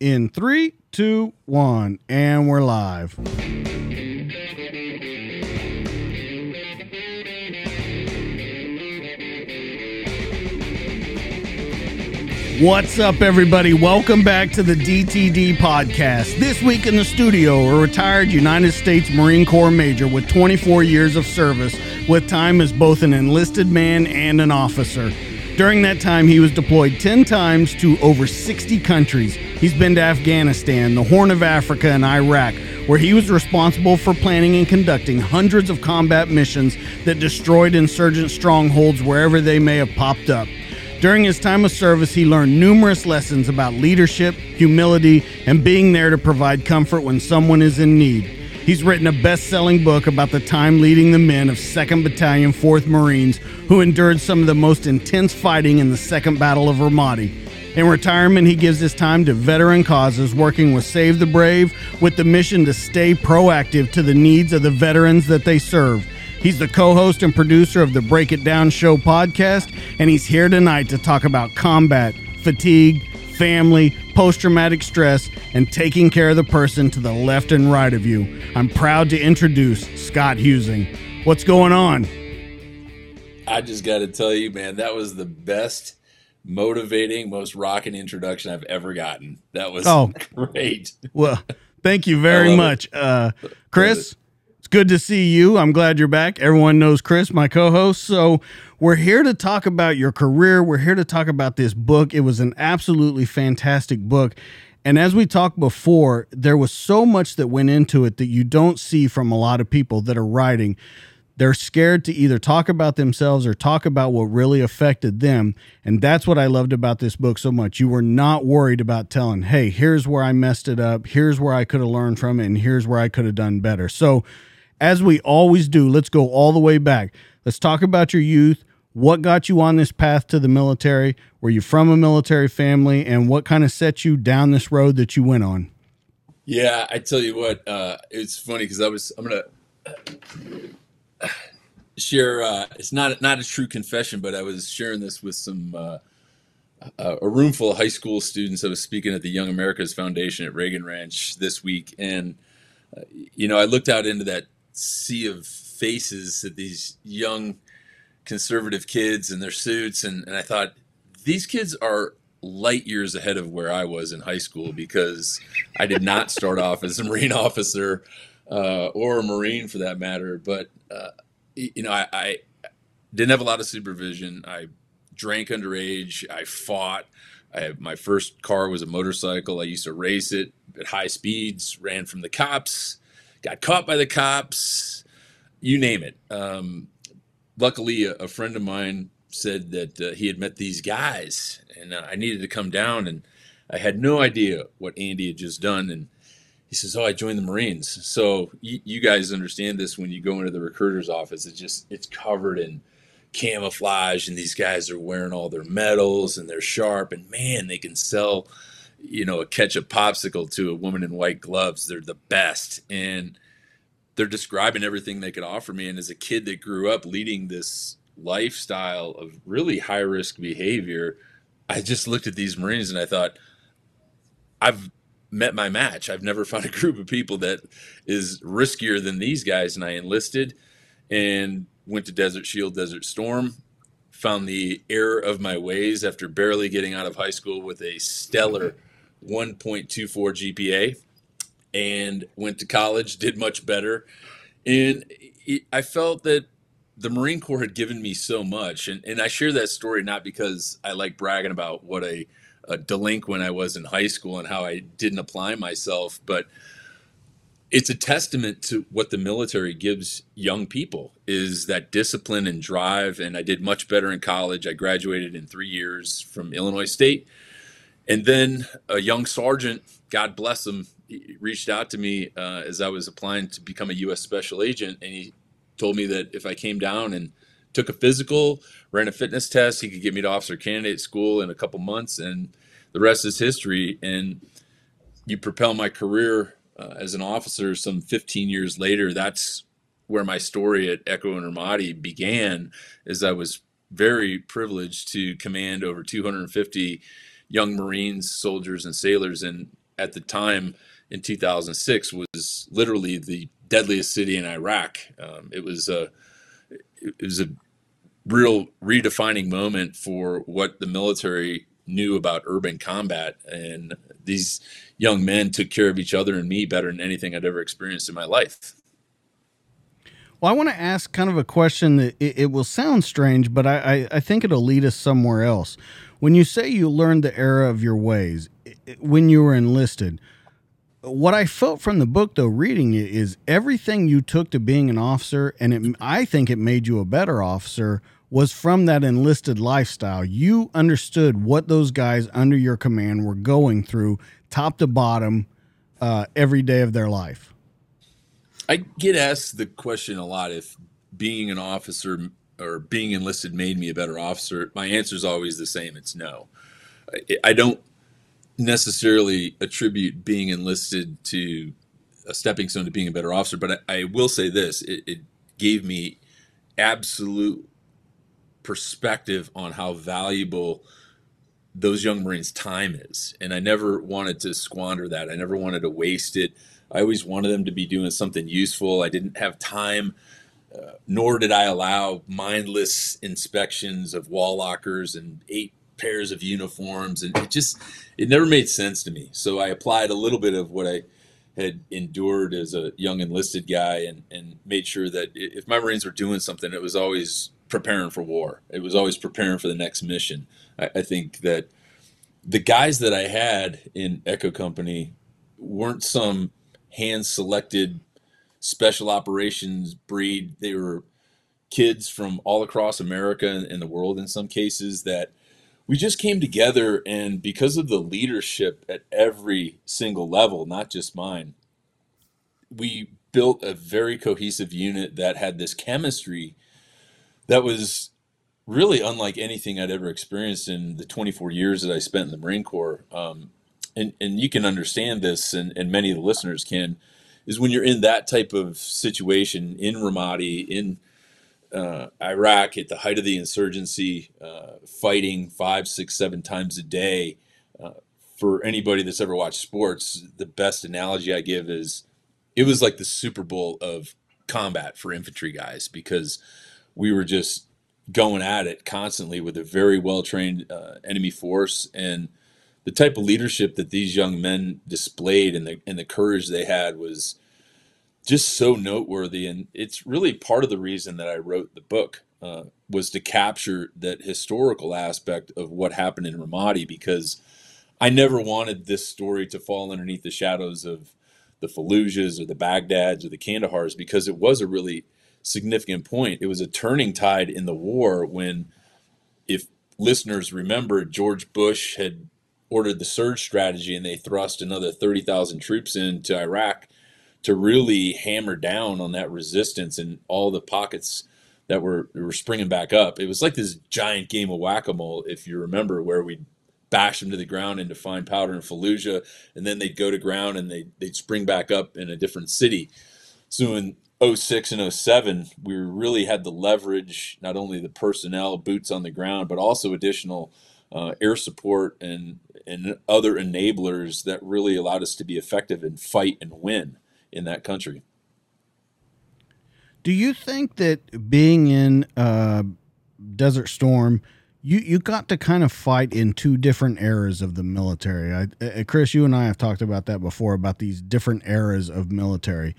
In three, two, one, and we're live. What's up, everybody? Welcome back to the DTD podcast. This week in the studio, a retired United States Marine Corps major with 24 years of service, with time as both an enlisted man and an officer. During that time, he was deployed 10 times to over 60 countries. He's been to Afghanistan, the Horn of Africa, and Iraq, where he was responsible for planning and conducting hundreds of combat missions that destroyed insurgent strongholds wherever they may have popped up. During his time of service, he learned numerous lessons about leadership, humility, and being there to provide comfort when someone is in need. He's written a best selling book about the time leading the men of 2nd Battalion, 4th Marines, who endured some of the most intense fighting in the Second Battle of Ramadi. In retirement, he gives his time to veteran causes, working with Save the Brave with the mission to stay proactive to the needs of the veterans that they serve. He's the co host and producer of the Break It Down Show podcast, and he's here tonight to talk about combat, fatigue, family, post traumatic stress, and taking care of the person to the left and right of you. I'm proud to introduce Scott Huesing. What's going on? I just got to tell you, man, that was the best, motivating, most rocking introduction I've ever gotten. That was oh, great. Well, thank you very much. Uh, Chris, it's good to see you. I'm glad you're back. Everyone knows Chris, my co host. So, we're here to talk about your career. We're here to talk about this book. It was an absolutely fantastic book. And as we talked before, there was so much that went into it that you don't see from a lot of people that are writing. They're scared to either talk about themselves or talk about what really affected them. And that's what I loved about this book so much. You were not worried about telling, hey, here's where I messed it up. Here's where I could have learned from it. And here's where I could have done better. So, as we always do, let's go all the way back. Let's talk about your youth. What got you on this path to the military? Were you from a military family? And what kind of set you down this road that you went on? Yeah, I tell you what, uh, it's funny because I was, I'm going to share, uh, it's not, not a true confession, but I was sharing this with some, uh, a room full of high school students. I was speaking at the Young Americas Foundation at Reagan Ranch this week. And, uh, you know, I looked out into that sea of faces of these young conservative kids in their suits and, and I thought these kids are light years ahead of where I was in high school because I did not start off as a Marine officer uh, or a Marine for that matter. But, uh, you know, I, I, didn't have a lot of supervision. I drank underage. I fought. I, my first car was a motorcycle. I used to race it at high speeds, ran from the cops, got caught by the cops, you name it. Um, luckily, a, a, friend of mine said that uh, he had met these guys, and uh, I needed to come down, and I had no idea what Andy had just done, and he says, "Oh, I joined the Marines." So you guys understand this when you go into the recruiter's office. It's just it's covered in camouflage, and these guys are wearing all their medals, and they're sharp, and man, they can sell you know, a ketchup popsicle to a woman in white gloves. They're the best. And they're describing everything they could offer me. And as a kid that grew up leading this lifestyle of really high risk behavior, I just looked at these Marines and I thought, I've met my match. I've never found a group of people that is riskier than these guys. And I enlisted and went to Desert Shield, Desert Storm, found the error of my ways after barely getting out of high school with a stellar 1.24 GPA and went to college, did much better. And it, I felt that the Marine Corps had given me so much. And, and I share that story not because I like bragging about what a, a delinquent I was in high school and how I didn't apply myself, but it's a testament to what the military gives young people is that discipline and drive and i did much better in college i graduated in three years from illinois state and then a young sergeant god bless him reached out to me uh, as i was applying to become a u.s special agent. And he told me that if i came down and took a physical ran a fitness test he could get me to officer candidate school in a couple months and the rest is history. And you propel my career uh, as an officer some 15 years later that's where my story at echo and ramadi began as i was very privileged to command over 250 young marines soldiers and sailors and at the time in 2006 was literally the deadliest city in iraq um, it was a it was a real redefining moment for what the military knew about urban combat and these young men took care of each other and me better than anything I'd ever experienced in my life. Well, I want to ask kind of a question that it, it will sound strange, but I, I, I, think it'll lead us somewhere else. When you say you learned the error of your ways when you were enlisted, what I felt from the book, though, reading it, is everything you took to being an officer, and it, I think it made you a better officer, was from that enlisted lifestyle. You understood what those guys under your command were going through, top to bottom, uh, every day of their life. I get asked the question a lot if being an officer or being enlisted made me a better officer. My answer is always the same it's no. I don't necessarily attribute being enlisted to a stepping stone to being a better officer, but I, I will say this it, it gave me absolute perspective on how valuable those young Marines' time is. And I never wanted to squander that. I never wanted to waste it. I always wanted them to be doing something useful. I didn't have time, uh, nor did I allow mindless inspections of wall lockers and eight pairs of uniforms. And it just, it never made sense to me. So I applied a little bit of what I had endured as a young enlisted guy and, and made sure that if my Marines were doing something, it was always preparing for war. It was always preparing for the next mission. I, I think that the guys that I had in Echo Company weren't some hand selected special operations breed. They were kids from all across America and the world in some cases that we just came together and because of the leadership at every single level, not just mine, we built a very cohesive unit that had this chemistry that was really unlike anything I'd ever experienced in the 24 years that I spent in the Marine Corps. Um, and, and you can understand this, and, and many of the listeners can, is when you're in that type of situation in Ramadi, in uh, Iraq, at the height of the insurgency, uh, fighting five, six, seven times a day. Uh, for anybody that's ever watched sports, the best analogy I give is it was like the Super Bowl of combat for infantry guys because we were just going at it constantly with a very well trained uh, enemy force and the type of leadership that these young men displayed and the and the courage they had was just so noteworthy and it's really part of the reason that I wrote the book uh, was to capture that historical aspect of what happened in Ramadi because I never wanted this story to fall underneath the shadows of the Fallujahs or the Baghdads or the Kandahars because it was a really significant point. It was a turning tide in the war when, if listeners remember, George Bush had ordered the surge strategy and they thrust another 30,000 troops into Iraq to really hammer down on that resistance and all the pockets that were were springing back up. It was like this giant game of whack-a-mole, if you remember, where we'd bash them to the ground into fine powder in Fallujah, and then they'd go to ground and they they'd spring back up in a different city. So in 06 and 07, we really had the leverage, not only the personnel, boots on the ground, but also additional uh, air support and, and other enablers that really allowed us to be effective and fight and win in that country. Do you think that being in uh, Desert Storm, you, you got to kind of fight in two different eras of the military? I, uh, Chris, you and I have talked about that before about these different eras of military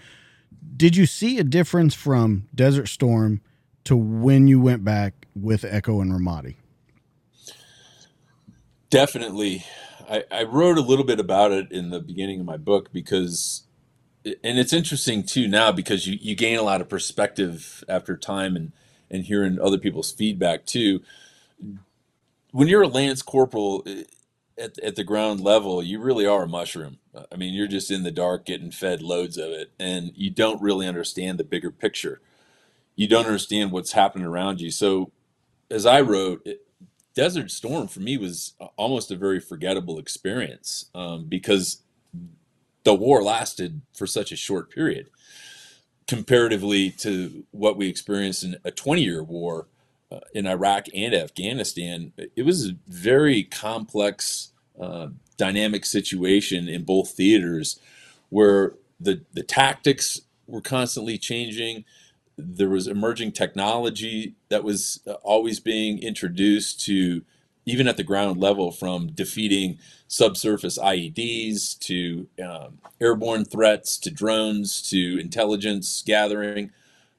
did you see a difference from Desert Storm to when you went back with Echo and Ramadi? Definitely. I, I, wrote a little bit about it in the beginning of my book because and it's interesting too now because you, you gain a lot of perspective after time and and hearing other people's feedback too. When you're a lance corporal eh, at, at the ground level you really are a mushroom. I mean you're just in the dark getting fed loads of it and you don't really understand the bigger picture. You don't understand what's happening around you. So as i wrote it, desert storm for me was almost a very forgettable experience um, because the war lasted for such a short period comparatively to what we experienced in a 20 year war uh, in Iraq and Afghanistan. It was a very complex, uh, dynamic situation in both theaters where the, the tactics were constantly changing. There was emerging technology that was uh, always being introduced to even at the ground level, from defeating subsurface IEDs to um, airborne threats to drones to intelligence gathering,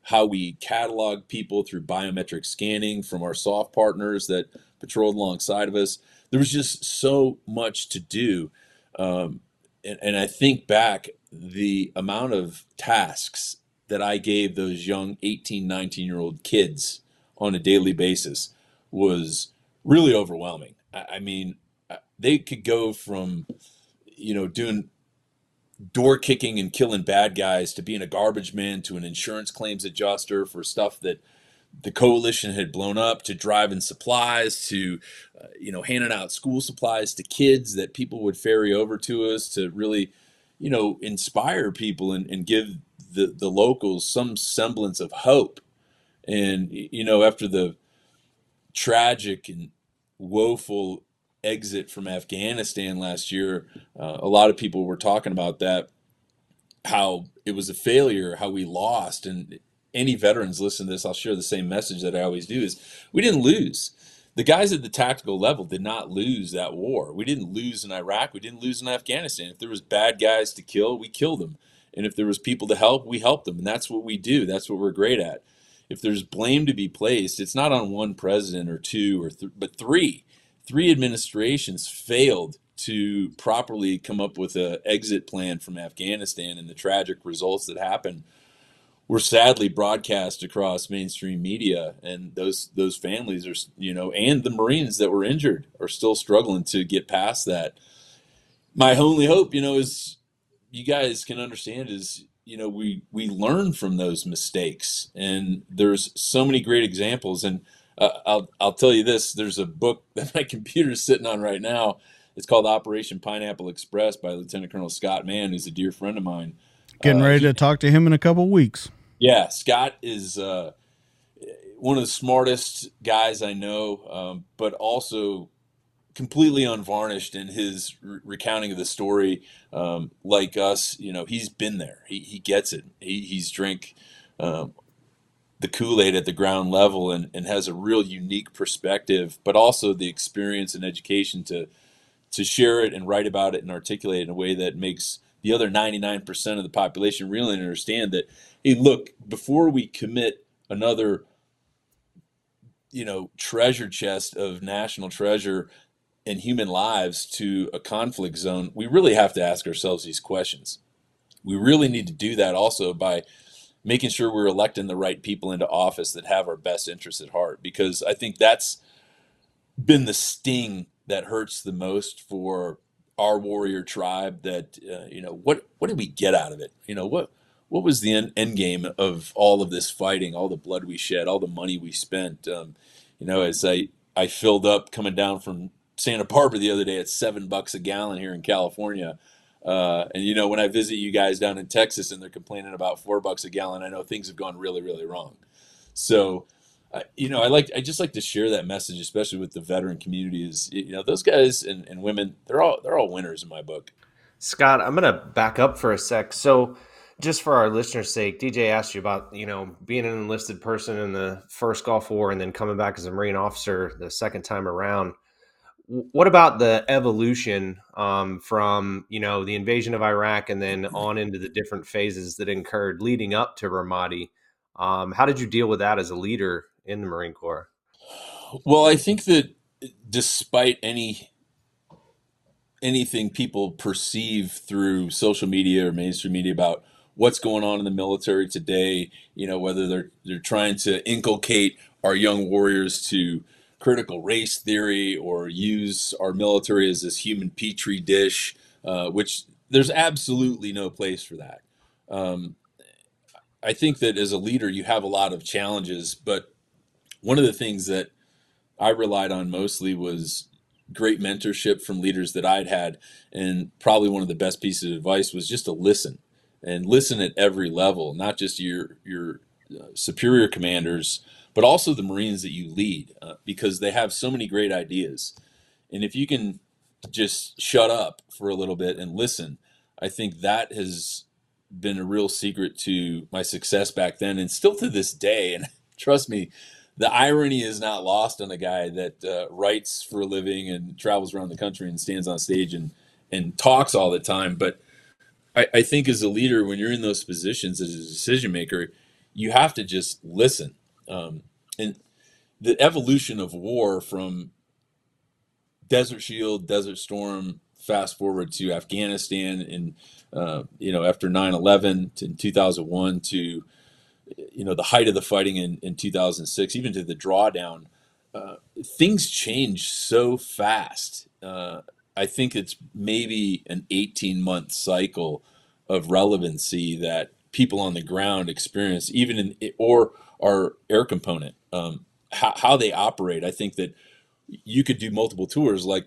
how we catalog people through biometric scanning from our soft partners that patrolled alongside of us. There was just so much to do. Um, and, and I think back the amount of tasks that I gave those young 18, 19 year old kids on a daily basis was really overwhelming. I, I mean, uh, they could go from, you know, doing door kicking and killing bad guys to being a garbage man to an insurance claims adjuster for stuff that the coalition had blown up to driving supplies to uh, you know handing out school supplies to kids that people would ferry over to us to really you know inspire people and, and give the the locals some semblance of hope and you know after the tragic and woeful exit from Afghanistan last year, uh, a lot of people were talking about that, how it was a failure, how we lost. And any veterans listen to this, I'll share the same message that I always do is we didn't lose. The guys at the tactical level did not lose that war. We didn't lose in Iraq. We didn't lose in Afghanistan. If there was bad guys to kill, we killed them. And if there was people to help, we helped them. And that's what we do. That's what we're great at if there's blame to be placed, it's not on one president or two or th- but three. Three administrations failed to properly come up with an exit plan from Afghanistan, and the tragic results that happened were sadly broadcast across mainstream media. And those those families are, you know, and the Marines that were injured are still struggling to get past that. My only hope, you know, is you guys can understand is you know we we learn from those mistakes. And there's so many great examples. And uh, I'll I'll tell you this there's a book that my computer is sitting on right now. It's called Operation Pineapple Express by Lieutenant Colonel Scott Mann who's a dear friend of mine. Getting uh, ready he, to talk to him in a couple weeks. Yeah Scott is uh, one of the smartest guys I know um, but also completely unvarnished in his re- recounting of the story. Um, like us, you know, he's been there. He, he gets it. He, he's drank um, the Kool Aid at the ground level and, and has a real unique perspective, but also the experience and education to to share it and write about it and articulate it in a way that makes the other 99% of the population really understand that hey look before we commit another you know treasure chest of national treasure and human lives to a conflict zone, we really have to ask ourselves these questions. We really need to do that also by making sure we're electing the right people into office that have our best interests at heart, because I think that's been the sting that hurts the most for our warrior tribe. That uh, you know, what what did we get out of it? You know, what what was the end, end game of all of this fighting, all the blood we shed, all the money we spent? Um, you know, as I I filled up coming down from Santa Barbara the other day at seven bucks a gallon here in California. Uh, and you know, when I visit you guys down in Texas and they're complaining about four bucks a gallon, I know things have gone really, really wrong. So, uh, you know, I like I just like to share that message, especially with the veteran community. Is you know, those guys and, and women, they're all they're all winners in my book. Scott, I'm gonna back up for a sec. So, just for our listeners' sake, DJ asked you about you know being an enlisted person in the first Gulf War and then coming back as a Marine officer the second time around what about the evolution um, from you know the invasion of Iraq and then on into the different phases that occurred leading up to Ramadi? Um, how did you deal with that as a leader in the Marine Corps? Well, I think that despite any anything people perceive through social media or mainstream media about what's going on in the military today. You know, whether they're they're trying to inculcate our young warriors to critical race theory or use our military as this human petri dish, uh, which there's absolutely no place for that. Um, I think that as a leader, you have a lot of challenges, but one of the things that I relied on mostly was great mentorship from leaders that I'd had. And probably one of the best pieces of advice was just to listen and listen at every level, not just your, your uh, superior commanders, but also the Marines that you lead, uh, because they have so many great ideas. And if you can just shut up for a little bit and listen, I think that has been a real secret to my success back then and still to this day. And trust me, the irony is not lost on a guy that uh, writes for a living and travels around the country and stands on stage and, and talks all the time. But I, I think as a leader, when you're in those positions as a decision maker, you have to just listen. Um, and the evolution of war from Desert Shield, Desert Storm, fast forward to Afghanistan and uh, you know after 9/11 to 2001 to you know the height of the fighting in, in 2006 even to the drawdown uh, things change so fast. Uh, i think it's maybe an 18 month cycle of relevancy that people on the ground experience even in or our air component um, how, how they operate i think that you could do multiple tours like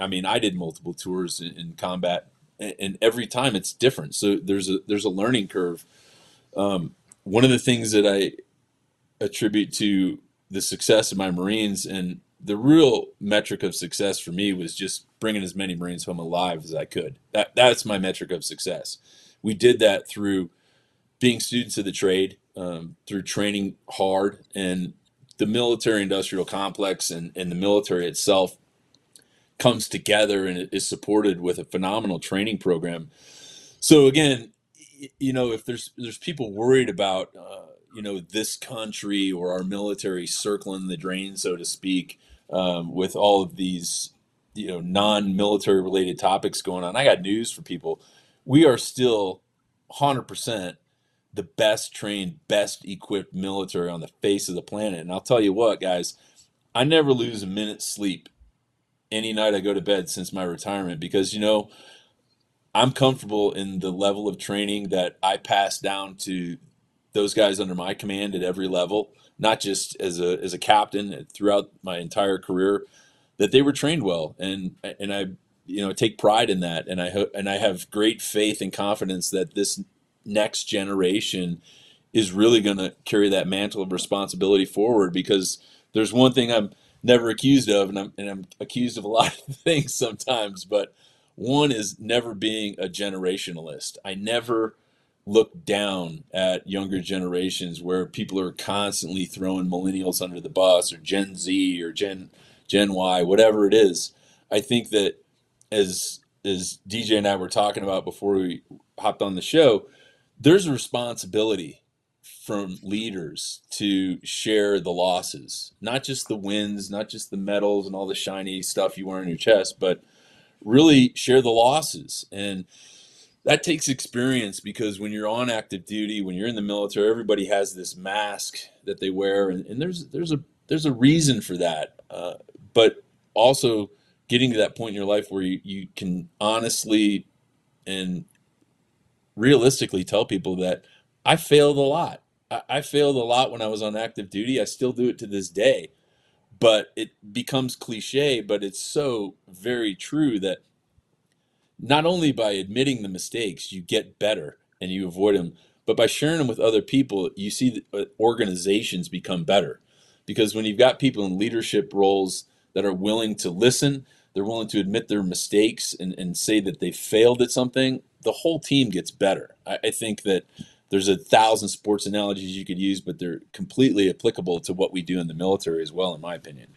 i mean i did multiple tours in, in combat and, and, every time it's different so there's a there's a learning curve um, one of the things that I attribute to the success of my Marines and the real metric of success for me was just bringing as many Marines home alive as I could. That that's my metric of success. We did that through being students of the trade, um, through training hard, and the military industrial complex and, and the military itself comes together and is supported with a phenomenal training program. So again, you know, if there's there's people worried about uh, you know this country or our military circling the drain, so to speak, um, with all of these you know non-military related topics going on, I got news for people. We are still 100% the best trained, best equipped military on the face of the planet. And I'll tell you what, guys, I never lose a minute's sleep any night I go to bed since my retirement because you know I'm comfortable in the level of training that I pass down to those guys under my command at every level, not just as a as a captain throughout my entire career, that they were trained well, and and I you know take pride in that, and I and I have great faith and confidence that this next generation is really going to carry that mantle of responsibility forward because there's one thing I'm never accused of, and I'm and I'm accused of a lot of things sometimes, but one is never being a generationalist. I never look down at younger generations where people are constantly throwing millennials under the bus or Gen Z or Gen Gen Y, whatever it is. I think that as as DJ and I were talking about before we hopped on the show, there's a responsibility from leaders to share the losses, not just the wins, not just the medals and all the shiny stuff you wear on your chest, but really share the losses. And that takes experience because when you're on active duty, when you're in the military, everybody has this mask that they wear, and, and there's there's a there's a reason for that. Uh, but also getting to that point in your life where you, you can honestly and realistically tell people that I failed a lot. I, I failed a lot when I was on active duty. I still do it to this day but it becomes cliche, but it's so very true that not only by admitting the mistakes, you get better and you avoid them, but by sharing them with other people, you see that uh, organizations become better. Because when you've got people in leadership roles that are willing to listen, they're willing to admit their mistakes and, and say that they failed at something, the whole team gets better. I, I think that there's a thousand sports analogies you could use, but they're completely applicable to what we do in the military as well, in my opinion.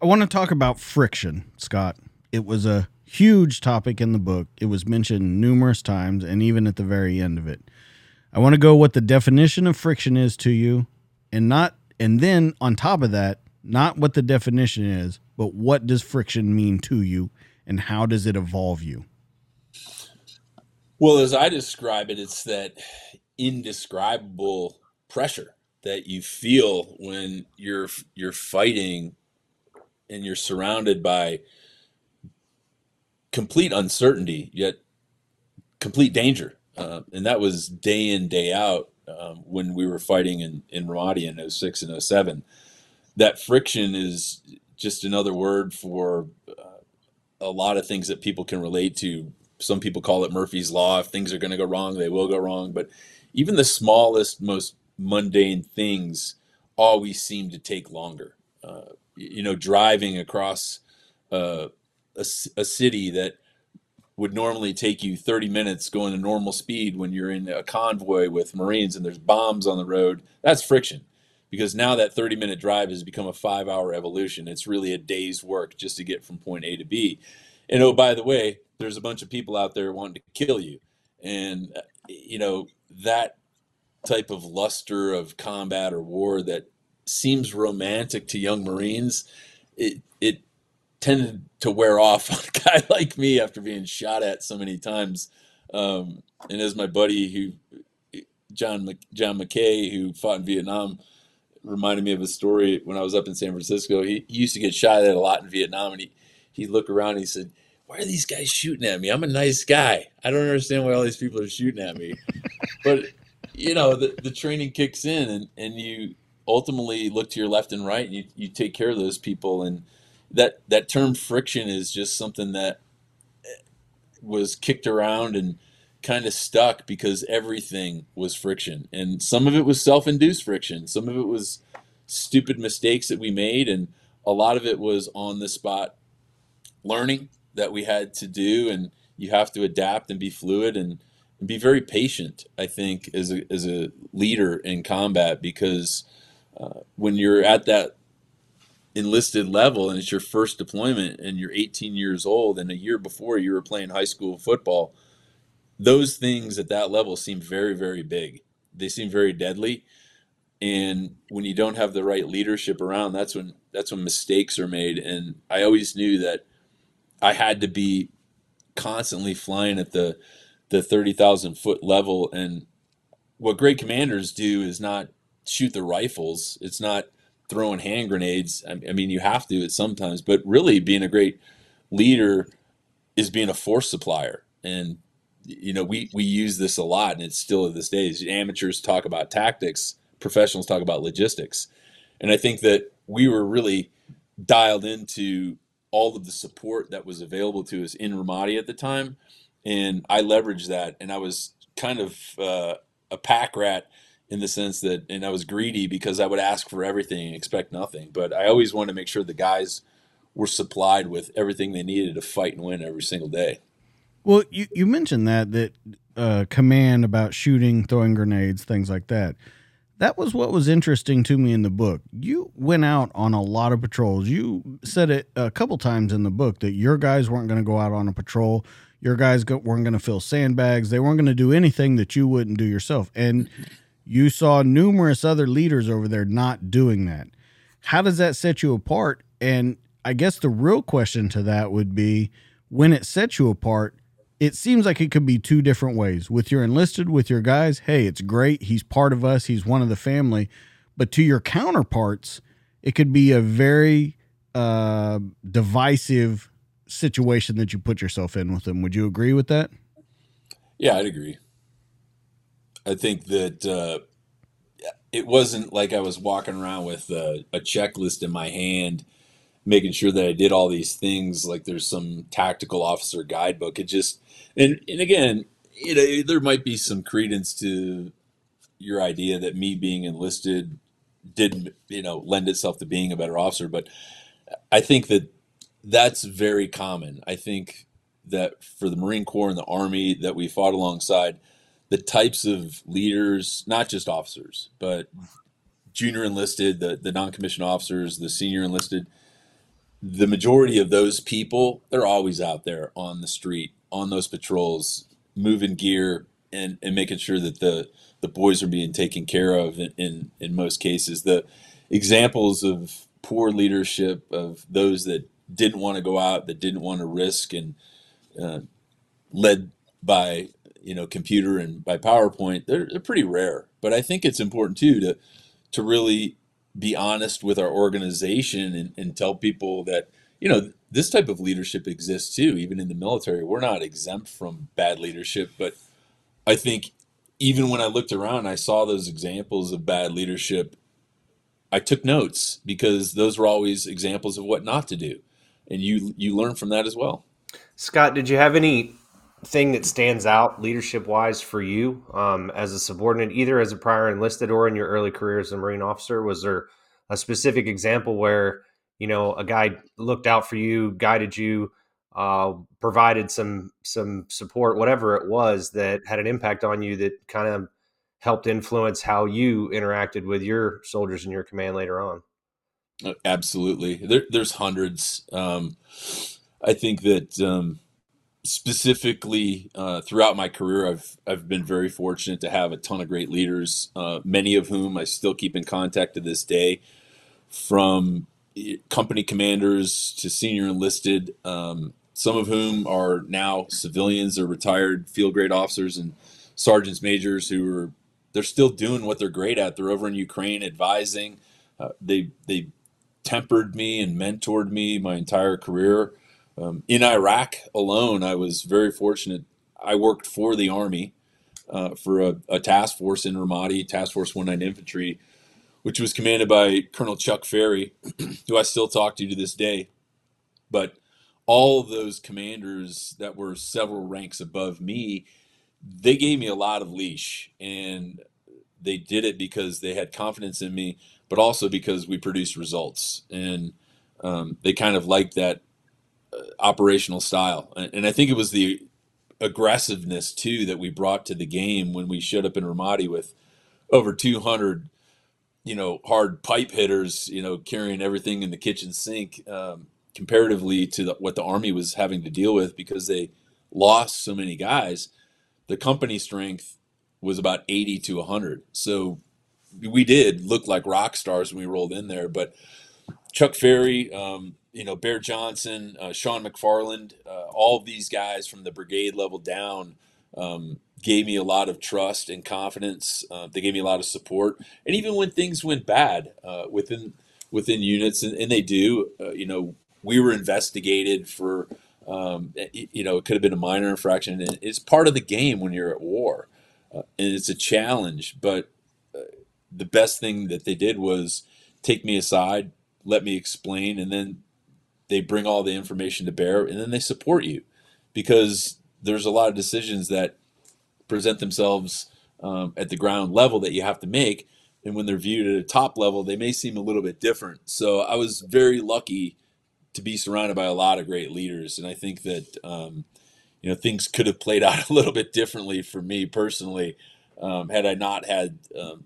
I want to talk about friction, Scott. It was a huge topic in the book. It was mentioned numerous times and even at the very end of it. I want to go what the definition of friction is to you and not and then on top of that, not what the definition is, but what does friction mean to you and how does it evolve you? Well, as I describe it, it's that indescribable pressure that you feel when you're you're fighting and you're surrounded by complete uncertainty yet complete danger. Uh, and that was day in day out um, when we were fighting in in Ramadi in 06 and 07 that friction is just another word for uh, a lot of things that people can relate to some people call it Murphy's law if things are going to go wrong they will go wrong but even the smallest most mundane things always seem to take longer. Uh, you know, driving across uh, a, a city that would normally take you 30 minutes going at normal speed when you're in a convoy with Marines and there's bombs on the road, that's friction. Because now that 30 minute drive has become a five hour evolution. It's really a day's work just to get from point A to B. And oh, by the way, there's a bunch of people out there wanting to kill you. And, uh, you know, that type of luster of combat or war that seems romantic to young Marines, it it tended to wear off on a guy like me after being shot at so many times. Um, and as my buddy who John John McKay, who fought in Vietnam, reminded me of a story when I was up in San Francisco. He, he used to get shot at a lot in Vietnam, and he he'd look around and he said, "Why are these guys shooting at me? I'm a nice guy. I don't understand why all these people are shooting at me." but you know, the, the training kicks in and, and you ultimately look to your left and right and you, you take care of those people. And that, that term friction is just something that eh, was kicked around and kind of stuck because everything was friction. And some of it was self induced friction, some of it was stupid mistakes that we made. And a lot of it was on the spot learning that we had to do. And you have to adapt and be fluid. And and be very patient. I think as a as a leader in combat because uh, when you're at that enlisted level and it's your first deployment and you're 18 years old and a year before you were playing high school football, those things at that level seem very very big. They seem very deadly. And when you don't have the right leadership around, that's when that's when mistakes are made. And I always knew that I had to be constantly flying at the the 30,000 foot level. And what great commanders do is not shoot the rifles. It's not throwing hand grenades. I mean, you have to at sometimes, but really being a great leader is being a force supplier. And, you know, we, we use this a lot and it's still at this day. Amateurs talk about tactics, professionals talk about logistics. And I think that we were really dialed into all of the support that was available to us in Ramadi at the time and I leveraged that, and I was kind of uh, a pack rat in the sense that, and I was greedy because I would ask for everything and expect nothing. But I always wanted to make sure the guys were supplied with everything they needed to fight and win every single day. Well, you, you mentioned that that uh, command about shooting, throwing grenades, things like that. That was what was interesting to me in the book. You went out on a lot of patrols. You said it a couple times in the book that your guys weren't going to go out on a patrol your guys go, weren't going to fill sandbags. They weren't going to do anything that you wouldn't do yourself. And you saw numerous other leaders over there not doing that. How does that set you apart? And I guess the real question to that would be when it sets you apart, it seems like it could be two different ways. With your enlisted, with your guys, hey, it's great. He's part of us, he's one of the family. But to your counterparts, it could be a very uh, divisive situation that you put yourself in with them. Would you agree with that? Yeah, I'd agree. I think that uh, it wasn't like I was walking around with a, a, checklist in my hand, making sure that I did all these things. Like there's some tactical officer guidebook. It just and and again, you know, there might be some credence to your idea that me being enlisted didn't you know lend itself to being a better officer, but I think that that's very common. I think that for the Marine Corps and the Army that we fought alongside, the types of leaders, not just officers, but junior enlisted, the, the non commissioned officers, the senior enlisted, the majority of those people, they're always out there on the street, on those patrols, moving gear and, and making sure that the, the boys are being taken care of in, in, in most cases. The examples of poor leadership of those that didn't want to go out, that didn't want to risk, and uh, led by you know computer and by PowerPoint, they're, they're pretty rare. But I think it's important too to to really be honest with our organization and, and tell people that you know this type of leadership exists too even in the military. We're not exempt from bad leadership but i think even when i looked around i saw those examples of bad leadership i took notes because those were always examples of what not to do. And you you learn from that as well. Scott did you have any thing that stands out leadership wise for you um, as a subordinate, either as a prior enlisted or in your early career as a Marine officer? Was there a specific example where you know a guy looked out for you, guided you, uh, provided some some support, whatever it was that had an impact on you that kind of helped influence how you interacted with your soldiers in your command later on? Uh, absolutely, there, there's hundreds. Um, I think that. Um, specifically uh, throughout my career, I've I've been very fortunate to have a ton of great leaders, uh, many of whom I still keep in contact to this day, from company commanders to senior enlisted, um, some of whom are now civilians or retired field grade officers and sergeants majors who are they're still doing what they're great at. They're over in Ukraine advising. Uh, they they tempered me and mentored me my entire career. Um, in Iraq alone, I was very fortunate. I worked for the Army uh, for a, a, task force in Ramadi, Task Force 19 Infantry, which was commanded by Colonel Chuck Ferry, who I still talk to to this day. But all of those commanders that were several ranks above me, they gave me a lot of leash. And they did it because they had confidence in me, but also because we produced results. And um, they kind of liked that operational style. And I think it was the aggressiveness too that we brought to the game when we showed up in Ramadi with over 200, you know, hard pipe hitters, you know, carrying everything in the kitchen sink, um, comparatively to the, what the Army was having to deal with because they lost so many guys. The company strength was about 80 to 100. So we did look like rock stars when we rolled in there, but Chuck Ferry, um, you know, Bear Johnson, uh, Sean McFarland, uh, all of these guys from the brigade level down um, gave me a lot of trust and confidence. Uh, they gave me a lot of support, and even when things went bad uh, within within units, and, and they do, uh, you know, we were investigated for, um, you know, it could have been a minor infraction. And it's part of the game when you're at war, uh, and it's a challenge. But the best thing that they did was take me aside, let me explain, and then they bring all the information to bear and then they support you because there's a lot of decisions that present themselves um, at the ground level that you have to make. And when they're viewed at a top level they may seem a little bit different. So i was very lucky to be surrounded by a lot of great leaders. And i think that um, you know things could have played out a little bit differently for me personally um, had i not had um,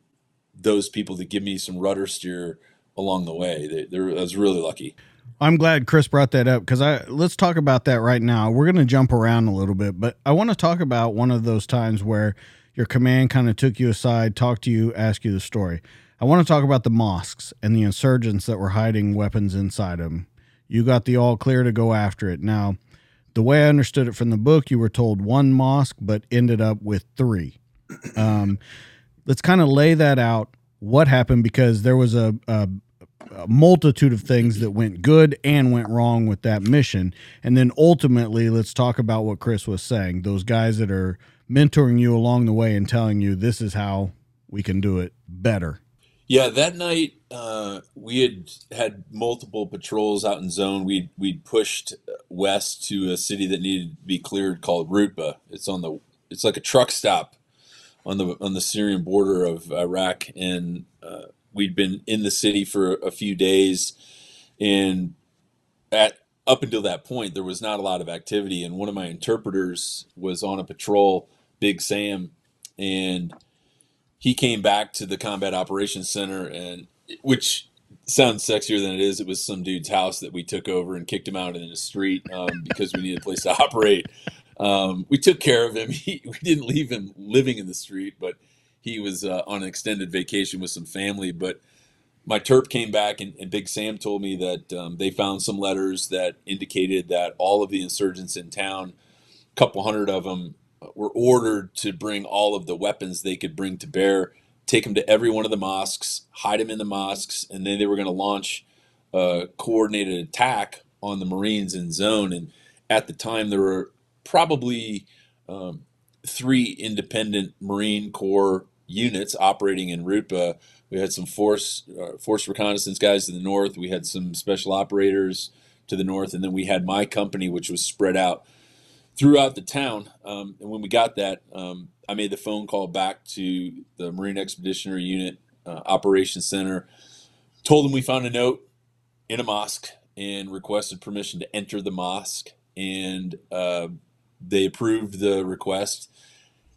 those people to give me some rudder steer along the way. They, they, i was really lucky I'm glad Chris brought that up because I let's talk about that right now. We're to jump around a little bit, but I want to talk about one of those times where your command kind of took you aside, talked to you, asked you the story. I want to talk about the mosques and the insurgents that were hiding weapons inside them. You got the all clear to go after it. Now, the way I understood it from the book, you were told one mosque, but ended up with three. Um, let's kind of lay that out. What happened? Because there was a, a a multitude of things that went good and went wrong with that mission. And then ultimately, let's talk about what Chris was saying those guys that are mentoring you along the way and telling you this is how we can do it better. Yeah, that night uh, we had had multiple patrols out in zone. We we'd pushed west to a city that needed to be cleared called Rutba. It's on the it's like a truck stop on the on the Syrian border of Iraq, and uh, we'd been in the city for a few days, and at up until that point, there was not a lot of activity. And one of my interpreters was on a patrol, Big Sam, and he came back to the combat operations center, and which sounds sexier than it is. It was some dude's house that we took over and kicked him out in the street um, because we needed a place to operate. Um, we took care of him. He, we didn't leave him living in the street, but he was uh, on an extended vacation with some family. But my terp came back, and, and Big Sam told me that um, they found some letters that indicated that all of the insurgents in town, a couple hundred of them, were ordered to bring all of the weapons they could bring to bear, take them to every one of the mosques, hide them in the mosques, and then they were going to launch a coordinated attack on the Marines in zone. And at the time, there were probably um, three independent Marine Corps units operating in Rutba. We had some force uh, force reconnaissance guys to the north. We had some special operators to the north, and then we had my company, which was spread out throughout the town. Um, and when we got that, um, I made the phone call back to the Marine Expeditionary Unit uh, Operations Center, told them we found a note in a mosque and requested permission to enter the mosque, and uh, they approved the request.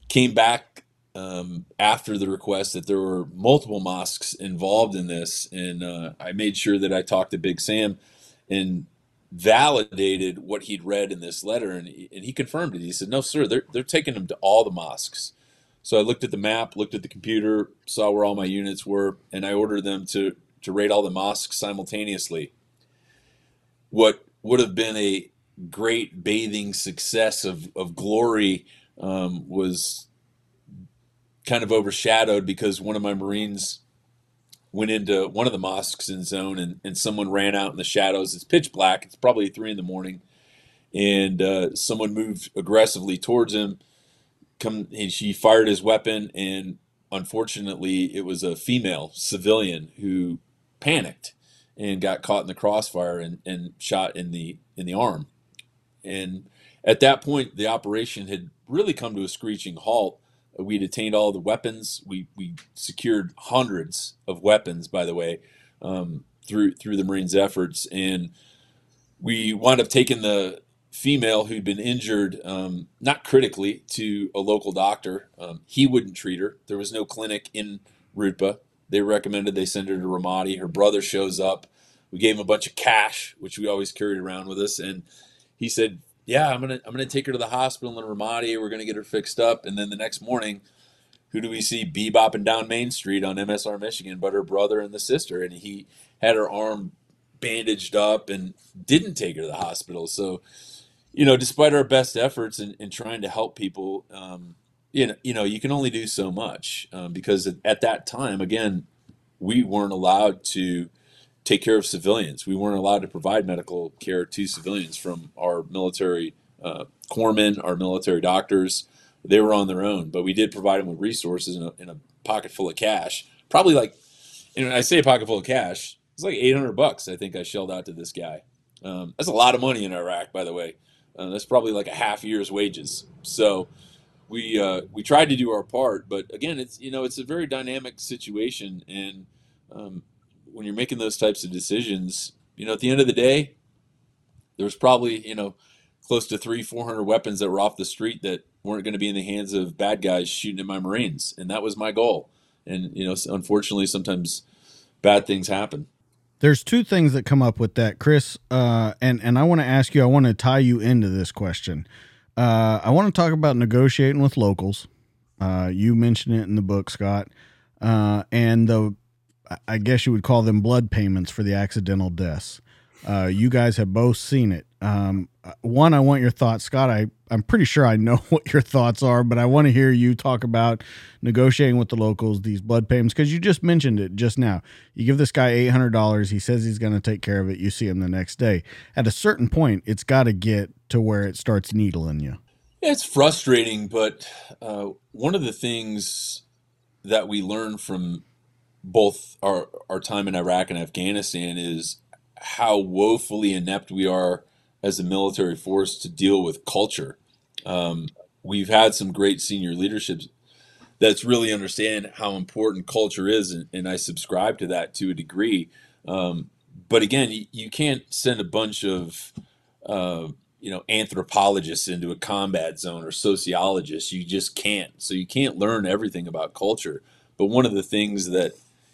Came back um, after the request that there were multiple mosques involved in this, and uh, I made sure that I talked to Big Sam and validated what he'd read in this letter, and he, and he confirmed it. He said, "No, sir, they're they're taking them to all the mosques." So I looked at the map, looked at the computer, saw where all my units were, and I ordered them to to raid all the mosques simultaneously. What would have been a great bathing success of of glory um, was kind of overshadowed because one of my Marines went into one of the mosques in zone and, and someone ran out in the shadows. It's pitch black. It's probably three in the morning. And uh, someone moved aggressively towards him. Come, and she fired his weapon, and unfortunately, it was a female civilian who panicked and got caught in the crossfire and, and shot in the in the arm. And at that point, the operation had really come to a screeching halt we detained all the weapons. We we secured hundreds of weapons, by the way, um, through through the Marines' efforts, and we wound up taking the female who'd been injured, um, not critically, to a local doctor. Um, he wouldn't treat her. There was no clinic in Rutba. They recommended they send her to Ramadi. Her brother shows up. We gave him a bunch of cash, which we always carried around with us, and he said, yeah, I'm gonna I'm gonna take her to the hospital in Ramadi. We're gonna get her fixed up, and then the next morning, who do we see bebopping down Main Street on MSR Michigan? But her brother and the sister, and he had her arm bandaged up and didn't take her to the hospital. So, you know, despite our best efforts in, in trying to help people, um, you know, you know, you can only do so much um, because at, at that time, again, we weren't allowed to take care of civilians. We weren't allowed to provide medical care to civilians from our military uh, corpsmen, our military doctors. They were on their own, but we did provide them with resources in a, a pocket full of cash. Probably like, and I say a pocket full of cash, it's like 800 bucks. I think I shelled out to this guy. Um, that's a lot of money in Iraq, by the way. Uh, that's probably like a half year's wages. So we uh, we tried to do our part, but again, it's you know it's a very dynamic situation, and um, when you're making those types of decisions, you know, at the end of the day, there's probably, you know, close to three, 400 weapons that were off the street that weren't going to be in the hands of bad guys shooting at my Marines. And that was my goal. And, you know, unfortunately, sometimes bad things happen. There's two things that come up with that, Chris. Uh, and, and I want to ask you, I want to tie you into this question. Uh, I want to talk about negotiating with locals. Uh, you mentioned it in the book, Scott. Uh, and the I guess you would call them blood payments for the accidental deaths. Uh, you guys have both seen it. Um, one, I want your thoughts, Scott. I, I'm pretty sure I know what your thoughts are, but I want to hear you talk about negotiating with the locals, these blood payments, because you just mentioned it just now. You give this guy $800, he says he's going to take care of it. You see him the next day. At a certain point, it's got to get to where it starts needling you. it's frustrating, but uh, one of the things that we learn from both our our time in Iraq and Afghanistan is how woefully inept we are as a military force to deal with culture. Um, we've had some great senior leadership that's really understand how important culture is, and, and I subscribe to that to a degree. Um, but again, you, you, can't send a bunch of uh, you know anthropologists into a combat zone or sociologists. You just can't. So you can't learn everything about culture. But one of the things that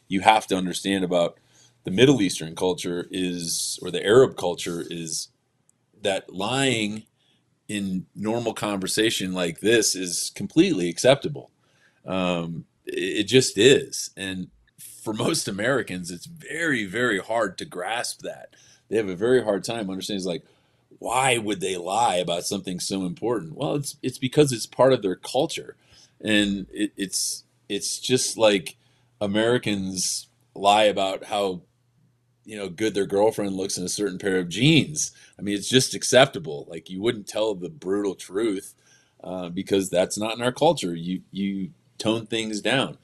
you have to understand about the Middle Eastern culture is, or the Arab culture is that lying in normal conversation like this is completely acceptable. Um, it, just is. And for most Americans, it's very, very hard to grasp that. They have a very hard time understanding. Like, why would they lie about something so important? Well, it's it's because it's part of their culture, and it, it's it's just like Americans lie about how you know good their girlfriend looks in a certain pair of jeans. I mean, it's just acceptable. Like you wouldn't tell the brutal truth uh, because that's not in our culture. You you tone things down,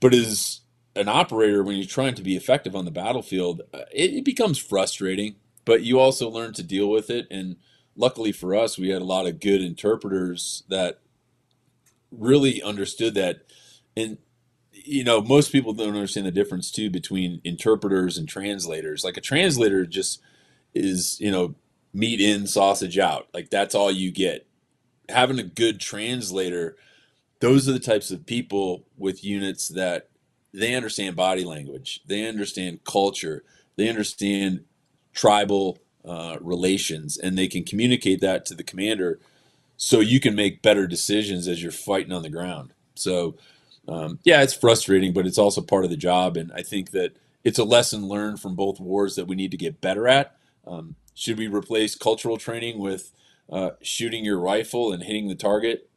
but as an operator, when you're trying to be effective on the battlefield, uh, it, it becomes frustrating. But you also learn to deal with it, and luckily for us, we had a lot of good interpreters that really understood that. And you know, most people don't understand the difference too between interpreters and translators. Like a translator just is, you know, meat in, sausage out. Like that's all you get. Having a good translator, those are the types of people with units that they understand body language, they understand culture, they understand tribal uh, relations, and they can communicate that to the commander so you can make better decisions as you're fighting on the ground. So, um, yeah, it's frustrating, but it's also part of the job. And I think that it's a lesson learned from both wars that we need to get better at. Um, should we replace cultural training with uh, shooting your rifle and hitting the target?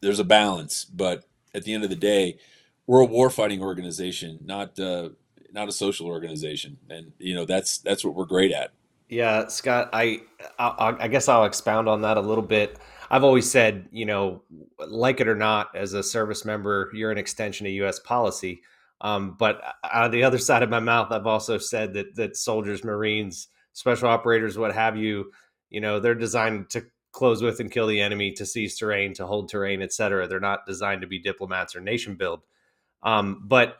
There's a balance, but at the end of the day, we're a warfighting organization, not uh, not a social organization, and you know that's that's what we're great at. Yeah, Scott, I, I, I guess I'll expound on that a little bit. I've always said, you know, like it or not, as a service member, you're an extension of U.S. policy. Um, but on the other side of my mouth, I've also said that that soldiers, Marines, special operators, what have you, you know, they're designed to close with and kill the enemy, to seize terrain, to hold terrain, etc. They're not designed to be diplomats or nation build. Um, but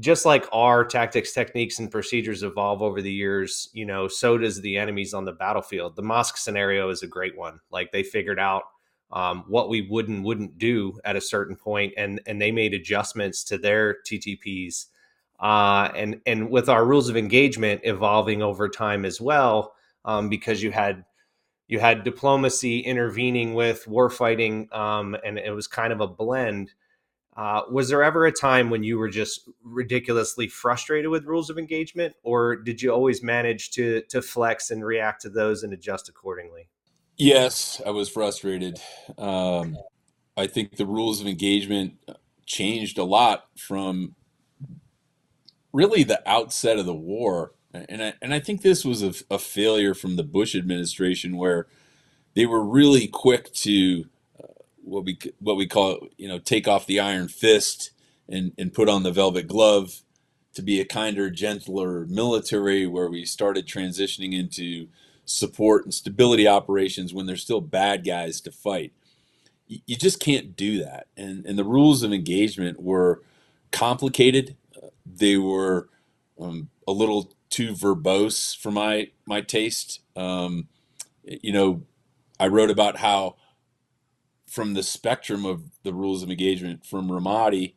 just like our tactics, techniques, and procedures evolve over the years, you know, so does the enemies on the battlefield. The mosque scenario is a great one. Like they figured out um, what we would and wouldn't do at a certain point, and and they made adjustments to their TTPs. Uh, and and with our rules of engagement evolving over time as well, um, because you had you had diplomacy intervening with warfighting, um, and it was kind of a blend. Uh, was there ever a time when you were just ridiculously frustrated with rules of engagement, or did you always manage to to flex and react to those and adjust accordingly? Yes, I was frustrated. Um, I think the rules of engagement changed a lot from really the outset of the war, and I, and I think this was a, a failure from the Bush administration where they were really quick to what we what we call you know take off the iron fist and and put on the velvet glove to be a kinder, gentler military where we started transitioning into support and stability operations when there's still bad guys to fight. You just can't do that. And and the rules of engagement were complicated. They were um, a little too verbose for my my taste. Um, you know, I wrote about how from the spectrum of the rules of engagement from Ramadi,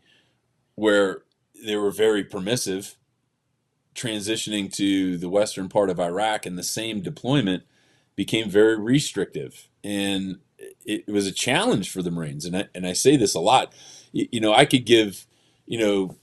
where they were very permissive, transitioning to the western part of Iraq and the same deployment became very restrictive. And it, was a challenge for the Marines. And I, and I say this a lot. You, you know, I could give, you know,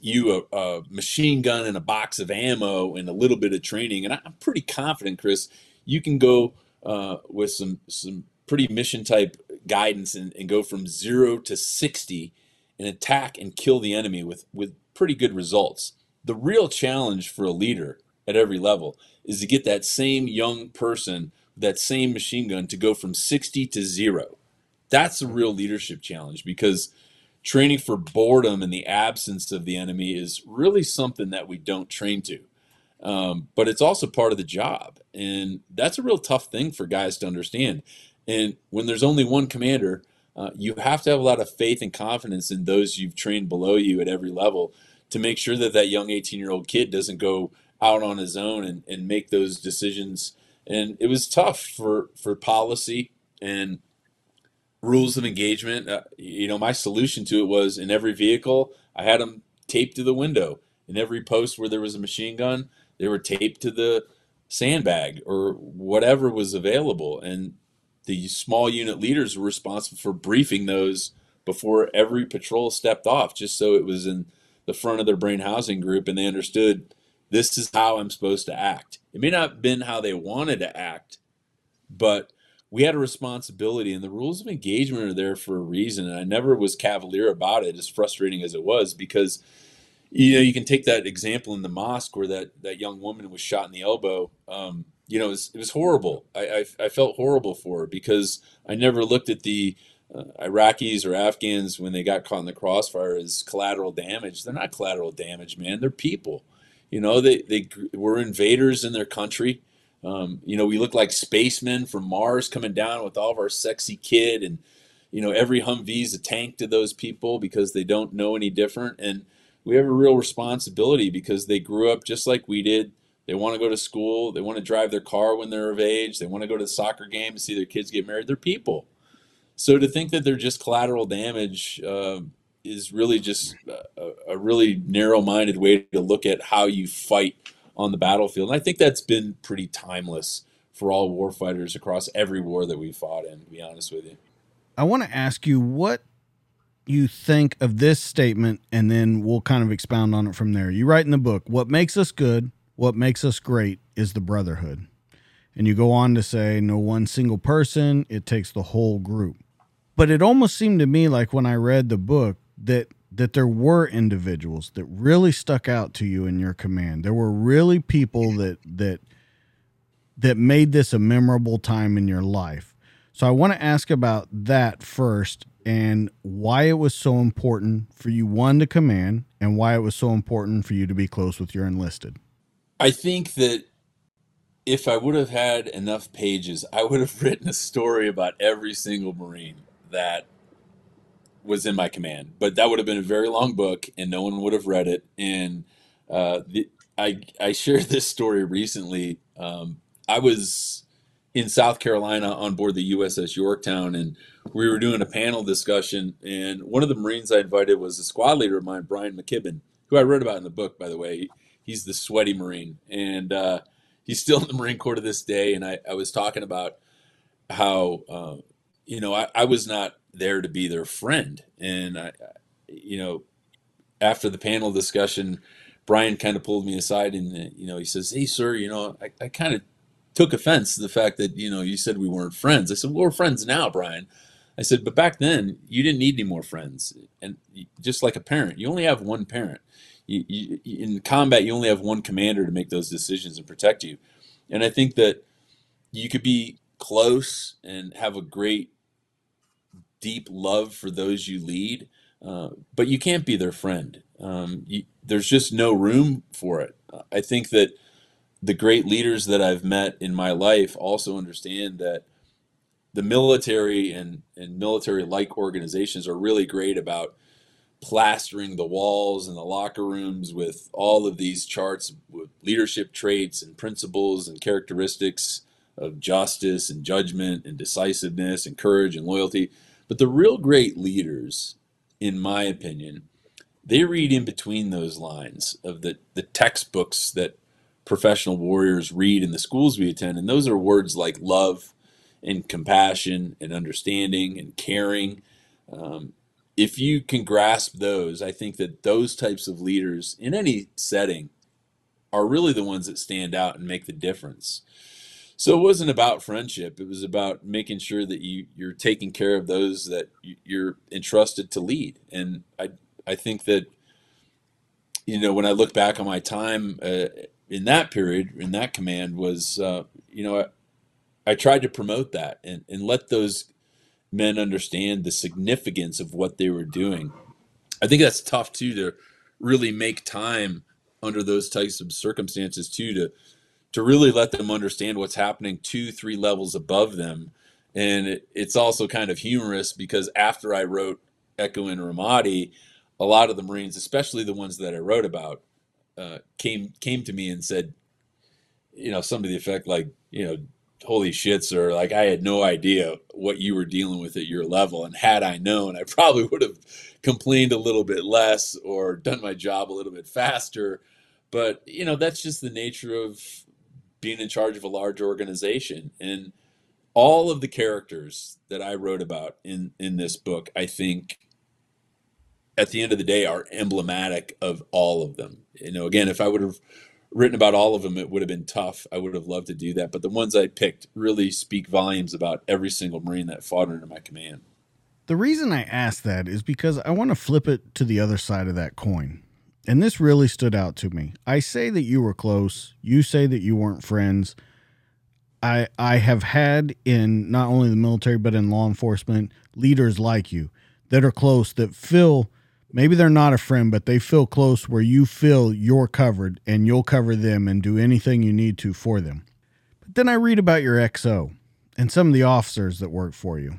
you a, a, machine gun and a box of ammo and a little bit of training. And I'm pretty confident, Chris, you can go uh, with some some pretty mission type guidance and, and go from zero to 60 and attack and kill the enemy with, with pretty good results. The real challenge for a leader at every level is to get that same young person, that same machine gun to go from 60 to zero. That's a real leadership challenge because training for boredom in the absence of the enemy is really something that we don't train to. Um, but it's also part of the job. And that's a real tough thing for guys to understand. And when there's only one commander, uh, you have to have a lot of faith and confidence in those you've trained below you at every level to make sure that that young 18 year old kid doesn't go out on his own and, and make those decisions. And it was tough for, for policy and rules of engagement. Uh, you know, my solution to it was in every vehicle, I had them taped to the window. In every post where there was a machine gun, they were taped to the sandbag or whatever was available. And the small unit leaders were responsible for briefing those before every patrol stepped off, just so it was in the front of their brain housing group and they understood, this is how I'm supposed to act. It may not have been how they wanted to act, but we had a responsibility and the rules of engagement are there for a reason. And I never was cavalier about it, as frustrating as it was, because you know, you can take that example in the mosque where that, that young woman was shot in the elbow. Um, you know, it was, it was horrible. I, I, I, felt horrible for her because I never looked at the uh, Iraqis or Afghans when they got caught in the crossfire as collateral damage. They're not collateral damage, man. They're people. You know, they, they were invaders in their country. Um, you know, we look like spacemen from Mars coming down with all of our sexy kid, and you know, every Humvee's a tank to those people because they don't know any different. And we have a real responsibility because they grew up just like we did. They want to go to school. They want to drive their car when they're of age. They want to go to the soccer game and see their kids get married. They're people. So to think that they're just collateral damage uh, is really just a, a really narrow-minded way to look at how you fight on the battlefield. And I think that's been pretty timeless for all war fighters across every war that we fought in, to be honest with you. I want to ask you what you think of this statement, and then we'll kind of expound on it from there. You write in the book, What makes us good, what makes us great is the brotherhood. And you go on to say, No one single person, it takes the whole group. But it almost seemed to me like when I read the book that that there were individuals that really stuck out to you in your command. There were really people that that that made this a memorable time in your life. So I want to ask about that first and why it was so important for you one to command and why it was so important for you to be close with your enlisted. I think that if I would have had enough pages, I would have written a story about every single Marine that was in my command. But that would have been a very long book, and no one would have read it. And uh, the, I I shared this story recently. Um, I was in South Carolina on board the USS Yorktown, and we were doing a panel discussion. And one of the Marines I invited was a squad leader of mine, Brian McKibben, who I read about in the book, by the way. He's the sweaty Marine, and uh, he's still in the Marine Corps to this day. And I, I was talking about how, uh, you know, I, I was not there to be their friend. And I, you know, after the panel discussion, Brian kind of pulled me aside and uh, you know he says, "Hey, sir, you know, I, I kind of took offense to the fact that you know you said we weren't friends." I said, well, "We're friends now, Brian." I said, "But back then, you didn't need any more friends, and just like a parent, you only have one parent. You, you, in combat, you only have one commander to make those decisions and protect you. And I think that you could be close and have a great deep love for those you lead, uh, but you can't be their friend. Um, you, there's just no room for it. I think that the great leaders that I've met in my life also understand that the military and, and military like organizations are really great about plastering the walls and the locker rooms with all of these charts with leadership traits and principles and characteristics of justice and judgment and decisiveness and courage and loyalty. But the real great leaders, in my opinion, they read in between those lines of the, the textbooks that professional warriors read in the schools we attend. And those are words like love and compassion and understanding and caring. Um, if you can grasp those, I think that those types of leaders in any setting are really the ones that stand out and make the difference. So it wasn't about friendship. It was about making sure that you you're taking care of those that you're entrusted to lead. And I I think that you know when I look back on my time uh, in that period in that command was uh, you know I, I tried to promote that and, and let those men understand the significance of what they were doing. I think that's tough too to really make time under those types of circumstances too to to really let them understand what's happening two, three levels above them. And it, it's also kind of humorous because after I wrote Echo in Ramadi, a lot of the Marines, especially the ones that I wrote about, uh, came came to me and said, you know, some of the effect like, you know, holy shits, or like I had no idea what you were dealing with at your level, and had I known, I probably would have complained a little bit less or done my job a little bit faster. But you know, that's just the nature of being in charge of a large organization and all of the characters that I wrote about in in this book, I think at the end of the day are emblematic of all of them. You know, again, if I would have written about all of them, it would have been tough. I would have loved to do that, but the ones I picked really speak volumes about every single Marine that fought under my command. The reason I ask that is because I want to flip it to the other side of that coin. And this really stood out to me. I say that you were close, you say that you weren't friends. I I have had in not only the military but in law enforcement leaders like you that are close that feel maybe they're not a friend but they feel close where you feel you're covered and you'll cover them and do anything you need to for them. But then I read about your XO and some of the officers that work for you.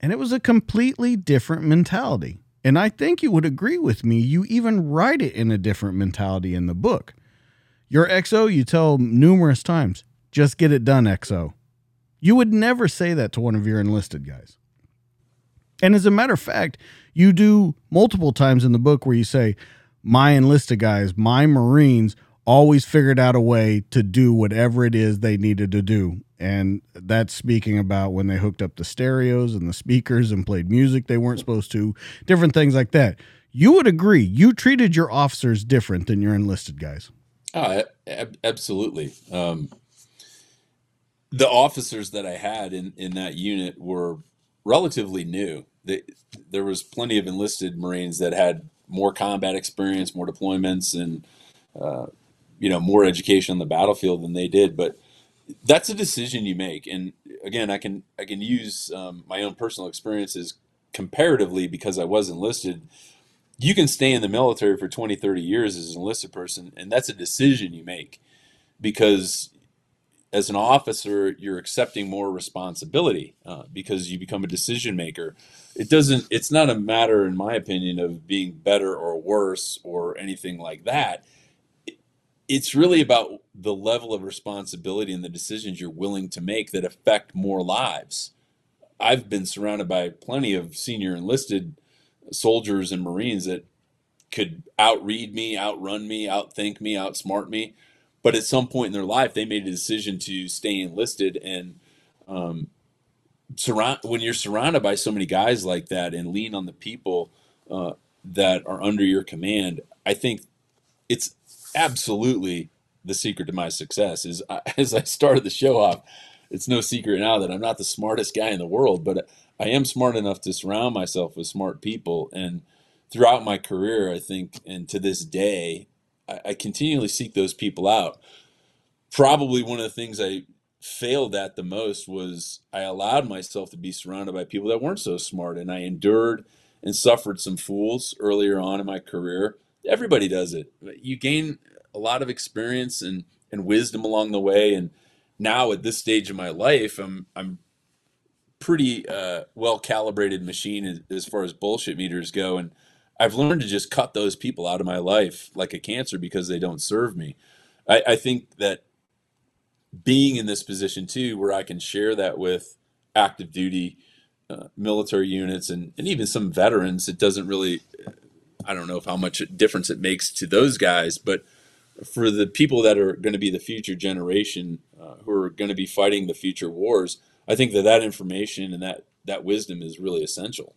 And it was a completely different mentality. And I think you would agree with me. You even write it in a different mentality in the book. Your XO, you tell numerous times, just get it done, XO. You would never say that to one of your enlisted guys. And as a matter of fact, you do multiple times in the book where you say, My enlisted guys, my Marines always figured out a way to do whatever it is they needed to do. And that's speaking about when they hooked up the stereos and the speakers and played music they weren't supposed to, different things like that. You would agree, you treated your officers different than your enlisted guys. Oh, absolutely. Um, the officers that I had in, in that unit were relatively new. They, there was plenty of enlisted Marines that had more combat experience, more deployments, and uh, you know more education on the battlefield than they did. But that's a decision you make, and again, I can I can use um, my own personal experiences comparatively because I was enlisted. You can stay in the military for 20, 30 years as an enlisted person, and that's a decision you make because as an officer, you're accepting more responsibility uh, because you become a decision maker. It doesn't. It's not a matter, in my opinion, of being better or worse or anything like that. It's really about the level of responsibility and the decisions you're willing to make that affect more lives. I've been surrounded by plenty of senior enlisted soldiers and Marines that could outread me, outrun me, outthink me, outsmart me but at some point in their life they made a decision to stay enlisted and um, surround when you're surrounded by so many guys like that and lean on the people uh, that are under your command i think it's absolutely the secret to my success is as i started the show off it's no secret now that i'm not the smartest guy in the world but i am smart enough to surround myself with smart people and throughout my career i think and to this day I, I continually seek those people out. Probably one of the things I failed at the most was I allowed myself to be surrounded by people that weren't so smart, and I endured and suffered some fools earlier on in my career. Everybody does it. You gain a lot of experience and, and wisdom along the way, and now at this stage of my life, I'm I'm pretty uh, well calibrated machine as, as far as bullshit meters go, and I've learned to just cut those people out of my life like a cancer because they don't serve me. I, I think that being in this position too, where I can share that with active duty uh, military units and, and even some veterans, it doesn't really, I don't know if how much difference it makes to those guys, but for the people that are going to be the future generation uh, who are going to be fighting the future wars, I think that that information and that, that wisdom is really essential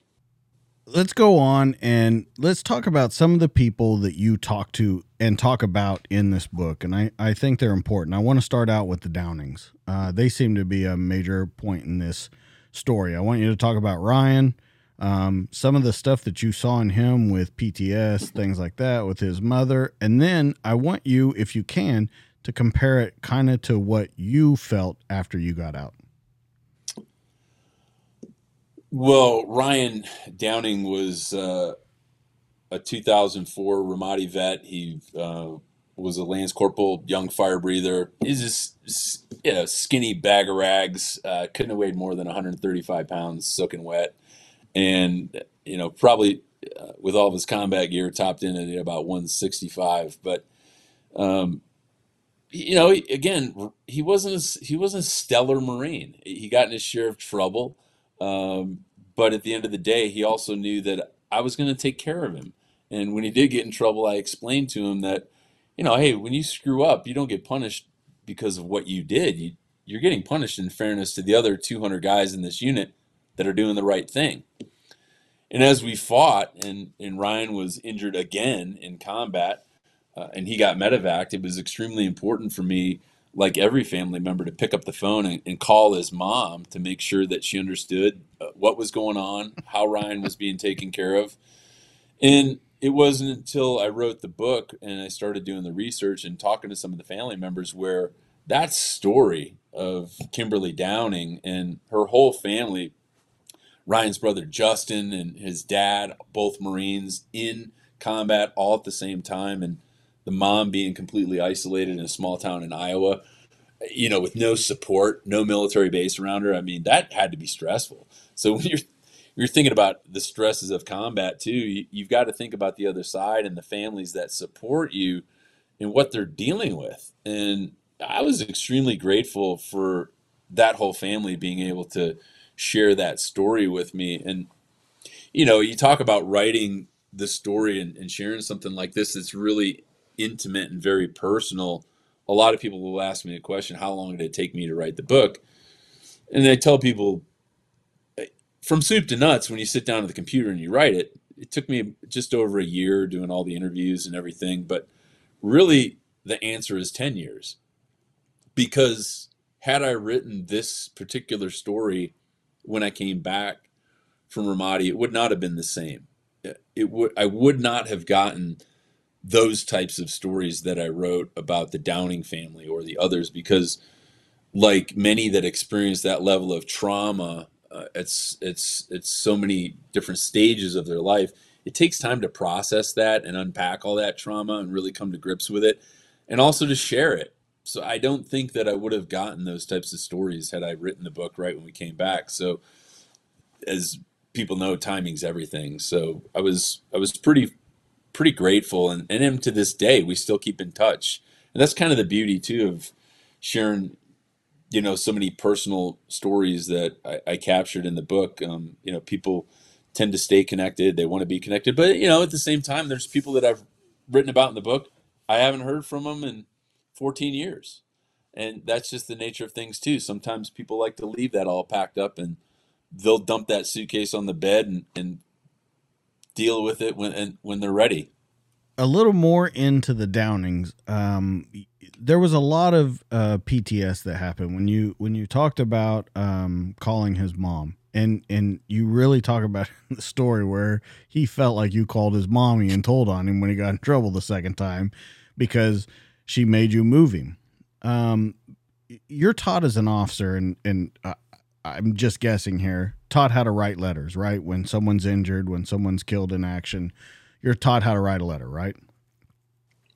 let's go on and let's talk about some of the people that you talk to and talk about in this book. And I, I think they're important. I want to start out with the Downings. Uh, they seem to be a major point in this story. I want you to talk about Ryan, um, some of the stuff that you saw in him with PTS, things like that, with his mother. And then I want you, if you can, to compare it kind of to what you felt after you got out. Well, Ryan Downing was uh, a 2004 Ramadi vet. He uh, was a Lance Corporal, young fire breather. He's just yeah, skinny bag of rags. Uh, couldn't have weighed more than 135 pounds, soaking wet, and you know probably uh, with all of his combat gear topped in at about 165. But um, you know, again, he wasn't a, he wasn't a stellar Marine. He got in his share of trouble. Um, but at the end of the day, he also knew that I was going to take care of him. And when he did get in trouble, I explained to him that, you know, hey, when you screw up, you don't get punished because of what you did. You, you're getting punished in fairness to the other 200 guys in this unit that are doing the right thing. And as we fought, and, and Ryan was injured again in combat, uh, and he got medevac, it was extremely important for me, like every family member, to pick up the phone and, and call his mom to make sure that she understood uh, what was going on, how Ryan was being taken care of. And it wasn't until I wrote the book and I started doing the research and talking to some of the family members where that story of Kimberly Downing and her whole family, Ryan's brother Justin and his dad, both Marines in combat all at the same time, and the mom being completely isolated in a small town in Iowa, you know, with no support, no military base around her. I mean, that had to be stressful. So when you're you're thinking about the stresses of combat too, you, you've got to think about the other side and the families that support you and what they're dealing with. And I was extremely grateful for that whole family being able to share that story with me. And, you know, you talk about writing the story and, and sharing something like this that's really intimate and very personal. A lot of people will ask me the question How long did it take me to write the book? And I tell people, eh, from soup to nuts, when you sit down at the computer and you write it, it took me just over a year doing all the interviews and everything. But really, the answer is 10 years because had I written this particular story when I came back from Ramadi, it would not have been the same. Eh, it would I would not have gotten those types of stories that I wrote about the Downing family or the others because like many that experience that level of trauma uh, it's it's it's so many different stages of their life it takes time to process that and unpack all that trauma and really come to grips with it and also to share it so I don't think that I would have gotten those types of stories had I written the book right when we came back. So as people know, timing's everything. So I was I was pretty pretty grateful and, and him to this day we still keep in touch. And that's kind of the beauty too of sharing you know so many personal stories that I, I captured in the book. Um, you know, people tend to stay connected. They want to be connected, but you know, at the same time, there's people that I've written about in the book. I haven't heard from them, in 14 years. And that's just the nature of things too. Sometimes people like to leave that all packed up and they'll dump that suitcase on the bed and, and deal with it when when they're ready. A little more into the downings. Um, there was a lot of uh, PTS that happened when you when you talked about um, calling his mom, and and you really talk about the story where he felt like you called his mommy and told on him when he got in trouble the second time because she made you move him. Um, you're taught as an officer, and and uh, I'm just guessing here, taught how to write letters, right? When someone's injured, when someone's killed in action, you're taught how to write a letter, right?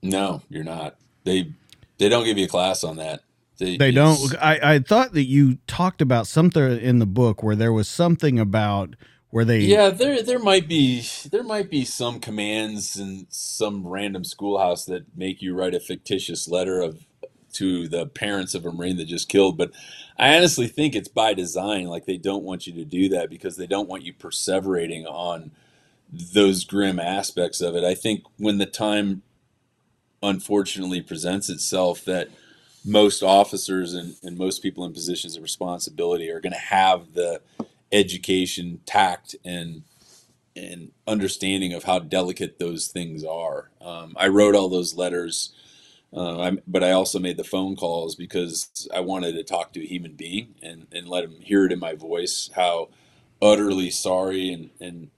No, you're not. They they don't give you a class on that. They, they don't. I, I thought that you talked about something in the book where there was something about where they yeah there there might be there might be some commands in some random schoolhouse that make you write a fictitious letter of to the parents of a marine that just killed but i honestly think it's by design like they don't want you to do that because they don't want you perseverating on those grim aspects of it i think when the time unfortunately presents itself that most officers and, and most people in positions of responsibility are going to have the education, tact, and and understanding of how delicate those things are. Um, I wrote all those letters, uh, but I also made the phone calls because I wanted to talk to a human being and, and let him hear it in my voice how utterly sorry and and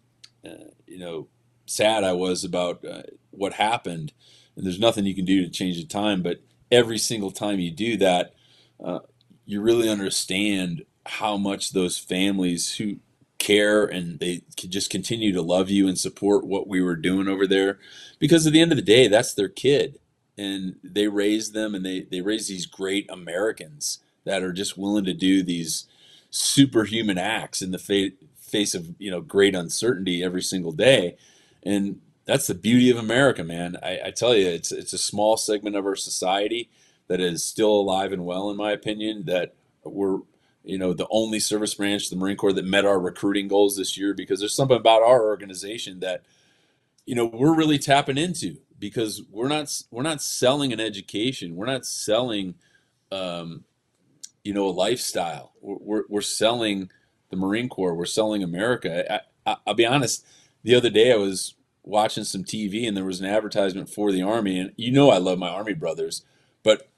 uh, you know sad I was about uh, what happened. And there's nothing you can do to change the time, but every single time you do that, uh, you really understand how much those families who care and they could just continue to love you and support what we were doing over there because at the end of the day that's their kid and they raise them and they they raise these great Americans that are just willing to do these superhuman acts in the fa- face of you know great uncertainty every single day. And that's the beauty of America man. I, I tell you it's it's a small segment of our society that is still alive and well in my opinion that we're you know, the only service branch, the Marine Corps, that met our recruiting goals this year because there's something about our organization that, you know, we're really tapping into because we're not we're not selling an education, we're not selling, um, you know, a lifestyle. We're we're selling the Marine Corps, we're selling America. I, I, I'll be honest. The other day, I was watching some TV and there was an advertisement for the Army. And you know, I love my Army brothers, but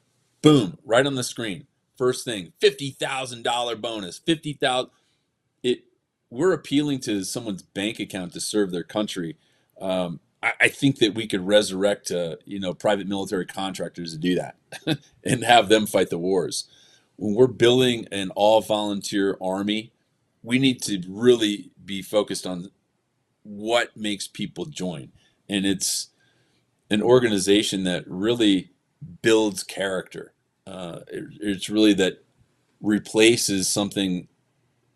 boom, right on the screen. First thing, $50,000 bonus, 50,000. It, we're appealing to someone's bank account to serve their country. Um, I, think that we could resurrect, uh, you know, private military contractors to do that and have them fight the wars. When we're building an all volunteer army, we need to really be focused on what makes people join. And it's an organization that really builds character. Uh, it, it's really that replaces something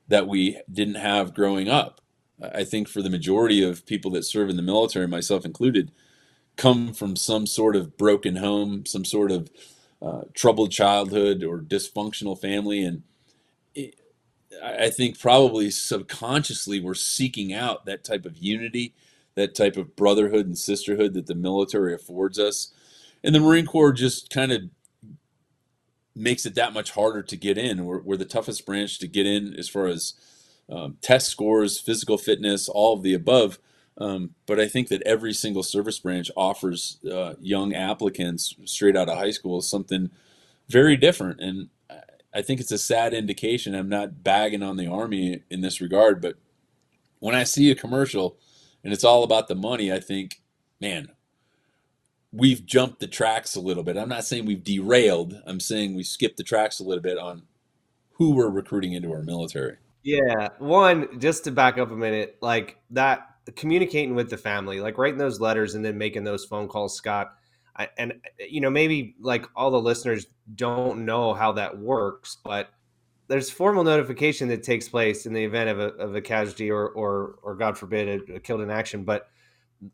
that we didn't have growing up. I think for the majority of people that serve in the military, myself included, come from some sort of broken home, some sort of uh, troubled childhood or dysfunctional family. And it, I think probably subconsciously we're seeking out that type of unity, that type of brotherhood and sisterhood that the military affords us. And the Marine Corps just kind of makes it that much harder to get in. We're, we're the toughest branch to get in as far as um, test scores, physical fitness, all of the above. Um, but I think that every single service branch offers uh, young applicants straight out of high school something very different. And I think it's a sad indication. I'm not bagging on the Army in this regard, but when I see a commercial and it's all about the money, I think, man, we've jumped the tracks a little bit. I'm not saying we've derailed. I'm saying we skipped the tracks a little bit on who we're recruiting into our military. Yeah. One, just to back up a minute, like that communicating with the family, like writing those letters and then making those phone calls, Scott. I, and you know, maybe like all the listeners don't know how that works, but there's formal notification that takes place in the event of a, of a casualty or, or, or God forbid, a, a killed in action. But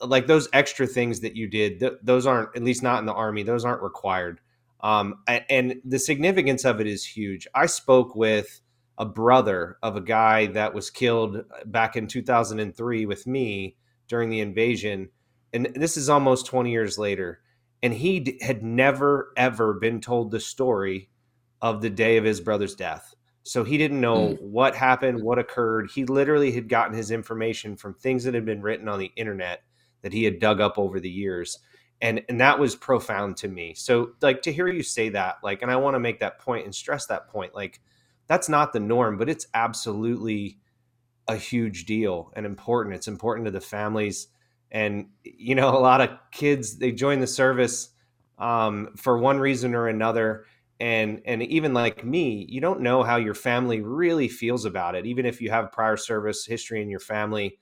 like those extra things that you did, th- those aren't, at least not in the army, those aren't required. Um, and the significance of it is huge. I spoke with a brother of a guy that was killed back in 2003 with me during the invasion. And this is almost 20 years later. And he d- had never, ever been told the story of the day of his brother's death. So he didn't know mm. what happened, what occurred. He literally had gotten his information from things that had been written on the internet that he had dug up over the years. And and that was profound to me. So like to hear you say that, like, and I want to make that point and stress that point, like that's not the norm, but it's absolutely a huge deal and important. It's important to the families. And, you know, a lot of kids, they join the service um, for one reason or another. And, and even like me, you don't know how your family really feels about it, even if you have prior service history in your family.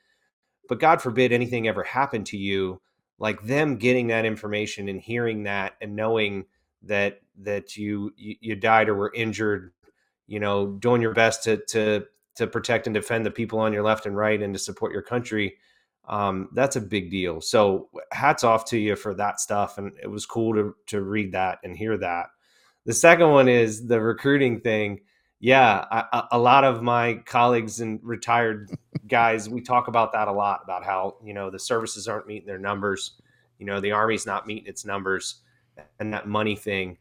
But God forbid anything ever happened to you, like them getting that information and hearing that and knowing that that you you, you died or were injured you know, doing your best to to to protect and defend the people on your left and right and to support your country. Um, that's a big deal. So hats off to you for that stuff. And it was cool to to read that and hear that. The second one is the recruiting thing. Yeah, I, a lot of my colleagues and retired guys, we talk about that a lot about how you know the services aren't meeting their numbers. You know, the army's not meeting its numbers, and that money thing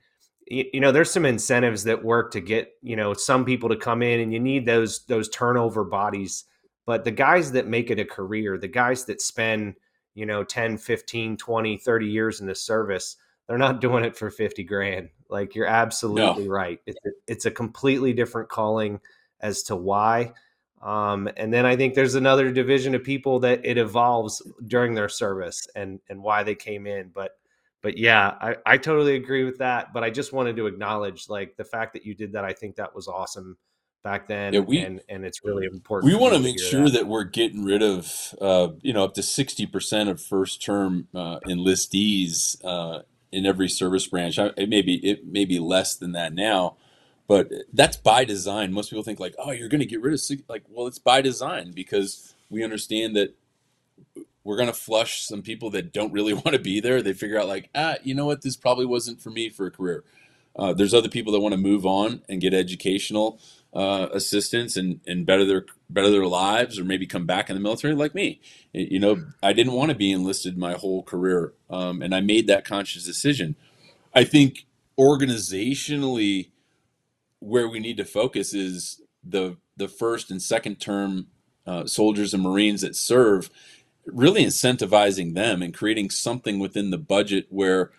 you know there's some incentives that work to get you know some people to come in and you need those those turnover bodies. But the guys that make it a career the guys that spend you know 10 15 20 30 years in the service they're not doing it for 50 grand. Like you're absolutely no. right. It's a, it's a completely different calling as to why. Um, and then i think there's another division of people that it evolves during their service and and why they came in. But but yeah, I, I totally agree with that. But I just wanted to acknowledge like the fact that you did that. I think that was awesome back then. Yeah, we, and, and it's really important. We want to make sure that. that. we're getting rid of, uh, you know, up to 60% of first term uh, enlistees uh, in every service branch. It may be, it may be less than that now, but that's by design. Most people think like, oh, you're going to get rid of, like, well, it's by design because we understand that we're going to flush some people that don't really want to be there. They figure out like, ah, you know what, this probably wasn't for me for a career. Uh, there's other people that want to move on and get educational uh, assistance and, and better their better their lives, or maybe come back in the military like me. You know, I didn't want to be enlisted my whole career, um, and I made that conscious decision. I think organizationally, where we need to focus is the the first and second term uh, soldiers and Marines that serve really incentivizing them and creating something within the budget where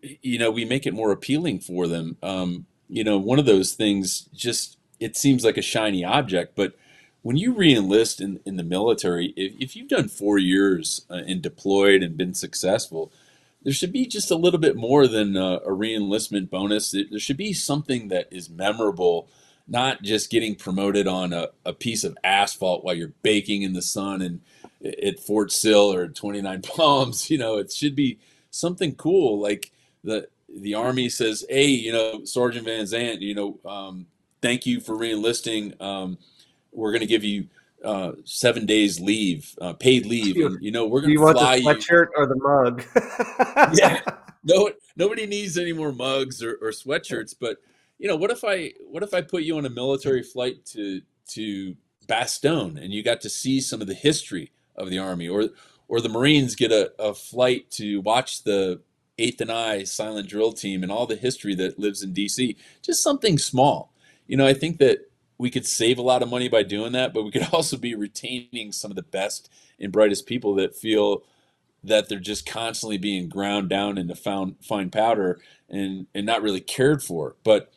you know we make it more appealing for them. Um, you know one of those things just it seems like a shiny object but when you reenlist in, in the military if, if you've done four years uh, and deployed and been successful there should be just a little bit more than uh, a reenlistment bonus. There should be something that is memorable not just getting promoted on a, a piece of asphalt while you're baking in the sun and at Fort Sill or 29 Palms. You know, it should be something cool. Like the the Army says, hey, you know, Sergeant Van Zant, you know, um, thank you for reenlisting. Um, we're going to give you uh, seven days leave, uh, paid leave. And, you know, we're going to fly you. want the sweatshirt you. or the mug? yeah. No, nobody needs any more mugs or, or sweatshirts. But you know, what if I what if I put you on a military flight to to Bastogne and you got to see some of the history of the Army, or or the Marines get a, a flight to watch the Eighth and I silent drill team and all the history that lives in DC. Just something small. You know, I think that we could save a lot of money by doing that, but we could also be retaining some of the best and brightest people that feel that they're just constantly being ground down into found, fine powder and, and not really cared for. But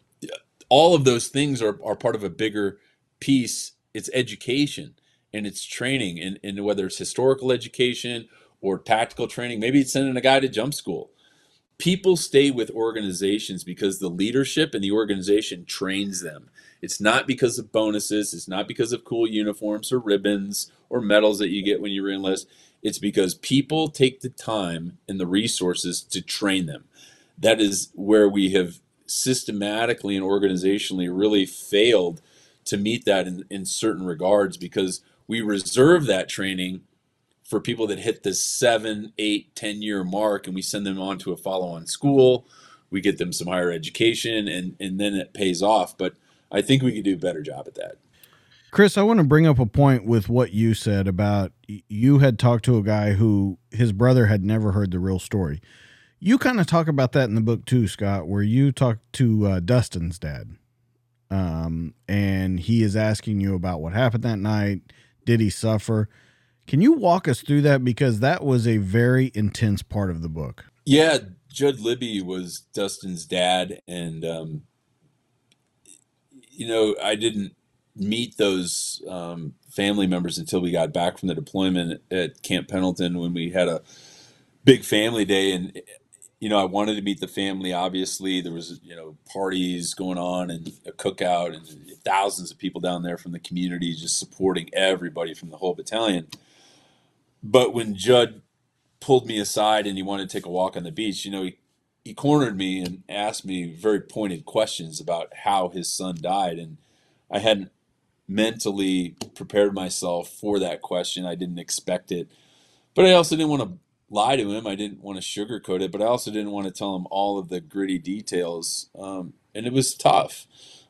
all of those things are, are part of a bigger piece. It's education and it's training and, and whether it's historical education or tactical training maybe it's sending a guy to jump school. People stay with organizations because the leadership and the organization trains them. It's not because of bonuses it's not because of cool uniforms or ribbons or medals that you get when you enlist it's because people take the time and the resources to train them. That is where we have systematically and organizationally really failed to meet that in, in certain regards because we reserve that training for people that hit the seven, eight, ten year mark, and we send them on to a follow on school. We get them some higher education, and and then it pays off. But I think we could do a better job at that. Chris, I want to bring up a point with what you said about you had talked to a guy who his brother had never heard the real story. You kind of talk about that in the book too, Scott, where you talk to uh, Dustin's dad, um, and he is asking you about what happened that night did he suffer? Can you walk us through that because that was a very intense part of the book? Yeah, Judd Libby was Dustin's dad, and um, you know I didn't meet those um, family members until we got back from the deployment at Camp Pendleton when we had a big family day, and you know, I wanted to meet the family. Obviously, there was you know parties going on and a cookout, and thousands of people down there from the community just supporting everybody from the whole battalion. But when Judd pulled me aside and he wanted to take a walk on the beach, you know, he he cornered me and asked me very pointed questions about how his son died, and I hadn't mentally prepared myself for that question. I didn't expect it, but I also didn't want to lie to him. I didn't want to sugarcoat it, but I also didn't want to tell him all of the gritty details. Um, and it was tough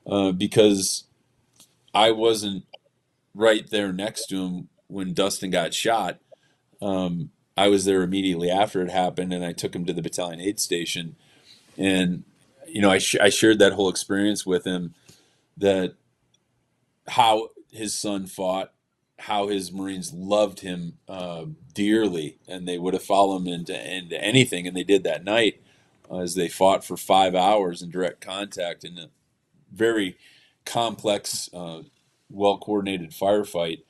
uh, because I wasn't right there next to him when Dustin got shot. Um, I was there immediately after it happened, and I took him to the battalion aid station. And you know, I, sh- I shared that whole experience with him. That how his son fought how his Marines loved him uh, dearly, and they would have followed him into, into anything, and they did that night uh, as they fought for five hours in direct contact in a very complex, uh, well coordinated firefight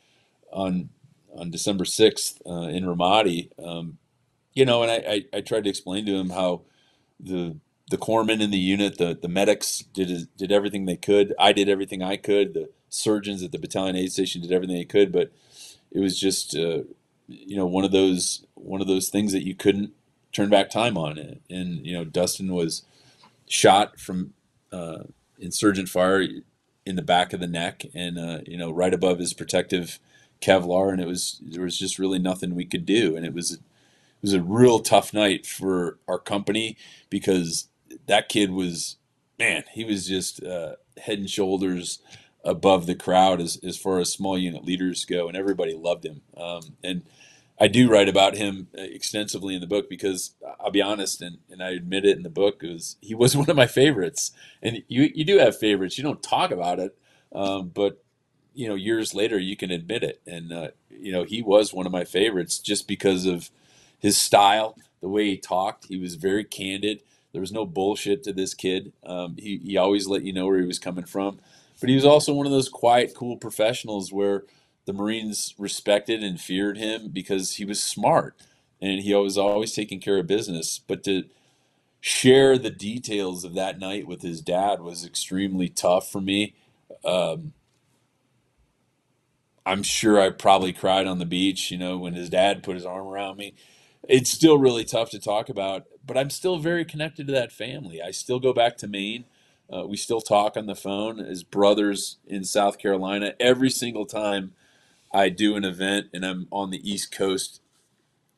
on on December sixth uh, in Ramadi. Um, you know, and I, I, I tried to explain to him how the the corpsmen in the unit, the the medics did did everything they could. I did everything I could. The surgeons at the battalion aid station did everything they could, but it was just uh, you know one of those one of those things that you couldn't turn back time on. And, and you know Dustin was shot from uh, insurgent fire in the back of the neck, and uh, you know right above his protective Kevlar, and it was there was just really nothing we could do, and it was. It was a real tough night for our company because that kid was man he was just uh, head and shoulders above the crowd as, as far as small unit leaders go, and everybody loved him. Um, and I do write about him extensively in the book because I'll be honest, and, and I admit it in the book, was he was one of my favorites. And you you do have favorites. You don't talk about it, um, but you know years later you can admit it. And uh, you know, he was one of my favorites just because of his style, the way he talked. He was very candid. There was no bullshit to this kid. Um, he, he always let you know where he was coming from. But he was also one of those quiet, cool professionals where the Marines respected and feared him because he was smart and he was always taking care of business. But to share the details of that night with his dad was extremely tough for me. Um, I'm sure I probably cried on the beach, you know, when his dad put his arm around me. It's still really tough to talk about, but I'm still very connected to that family. I still go back to Maine. Uh, we still talk on the phone as brothers in South Carolina. Every single time I do an event and I'm on the East Coast,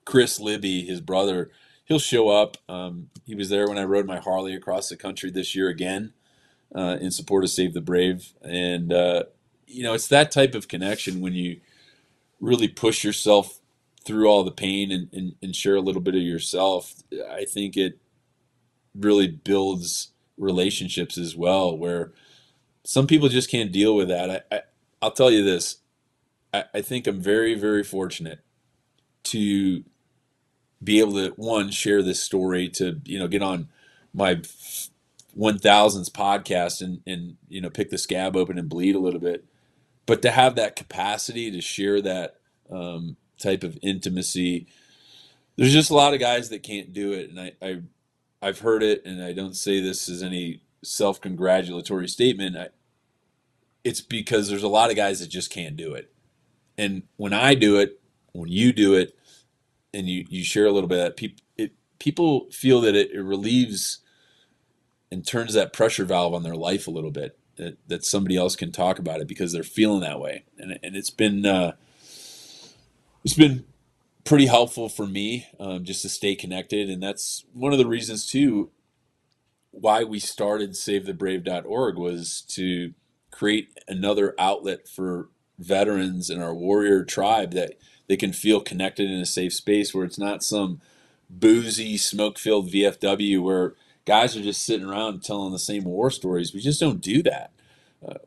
Chris Libby, his brother, he'll show up. Um, he was there when I rode my Harley across the country this year again uh, in support of Save the Brave. And, uh, you know, it's that type of connection when you really push yourself through all the pain and, and, and share a little bit of yourself. I think it really builds relationships as well, where some people just can't deal with that. I, I, I'll tell you this. I, I think I'm very, very fortunate to be able to one share this story to you know get on my 1000th podcast and and you know pick the scab open and bleed a little bit. But to have that capacity to share that um, type of intimacy there's just a lot of guys that can't do it. And I, I i've heard it and i don't say this as any self-congratulatory statement I, it's because there's a lot of guys that just can't do it and when i do it when you do it and you, you share a little bit of that, people it, people feel that it, it relieves and turns that pressure valve on their life a little bit. That, that somebody else can talk about it because they're feeling that way, and and it's been uh, it's been pretty helpful for me um, just to stay connected, and that's one of the reasons too why we started SaveTheBrave.org was to create another outlet for veterans and our warrior tribe that they can feel connected in a safe space where it's not some boozy, smoke filled VFW where guys are just sitting around telling the same war stories. We just don't do that.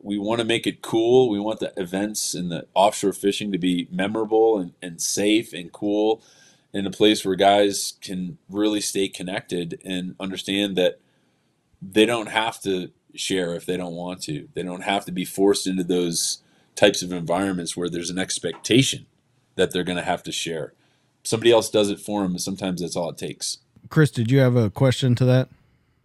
We want to make it cool. We want the events and the offshore fishing to be memorable and, and safe and cool in a place where guys can really stay connected and understand that they don't have to share if they don't want to. They don't have to be forced into those types of environments where there's an expectation that they're going to have to share. Somebody else does it for them, and sometimes that's all it takes. Chris, did you have a question to that?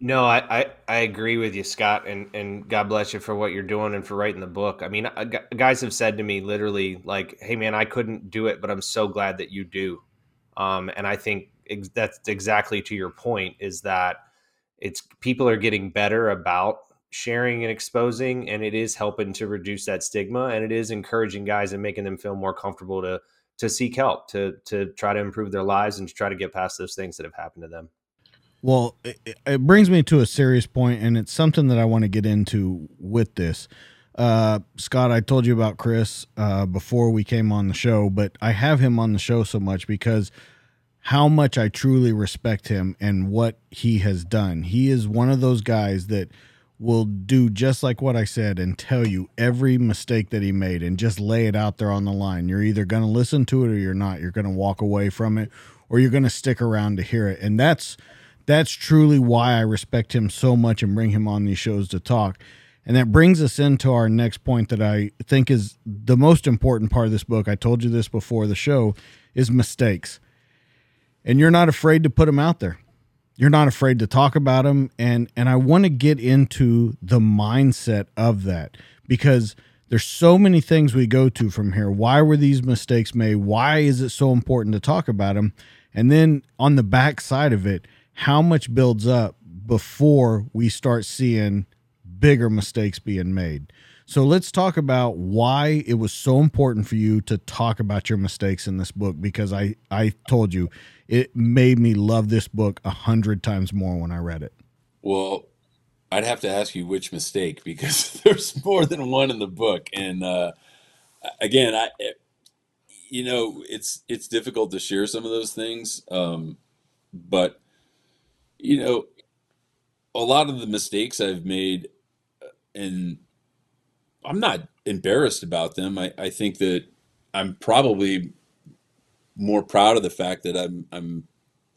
No, I, I, I, agree with you, Scott, and, and God bless you for what you're doing and for writing the book. I mean, guys have said to me literally, like, hey, man, I couldn't do it, but I'm so glad that you do. Um, and I think ex- that's exactly to your point is that it's people are getting better about sharing and exposing, and it is helping to reduce that stigma, and it is encouraging guys and making them feel more comfortable to to seek help to to try to improve their lives and to try to get past those things that have happened to them. Well, it, it brings me to a serious point, and it's something that I want to get into with this. Uh, Scott, I told you about Chris uh, before we came on the show, but I have him on the show so much because how much I truly respect him and what he has done. He is one of those guys that will do just like what I said and tell you every mistake that he made and just lay it out there on the line. You're either going to listen to it or you're not. You're going to walk away from it or you're going to stick around to hear it. And that's that's truly why I respect him so much and bring him on these shows to talk. And that brings us into our next point that I think is the most important part of this book. I told you this before the show is mistakes. And you're not afraid to put them out there you're not afraid to talk about them and and I want to get into the mindset of that because there's so many things we go to from here. Why were these mistakes made? Why is it so important to talk about them? And then on the back side of it, how much builds up before we start seeing bigger mistakes being made. So let's talk about why it was so important for you to talk about your mistakes in this book because I I told you it made me love this book a hundred times more when I read it. Well, I'd have to ask you which mistake because there's more than one in the book, and uh, again, I, you know, it's it's difficult to share some of those things, um, but you know, a lot of the mistakes I've made, uh, and I'm not embarrassed about them. I, I think that I'm probably more proud of the fact that I'm I'm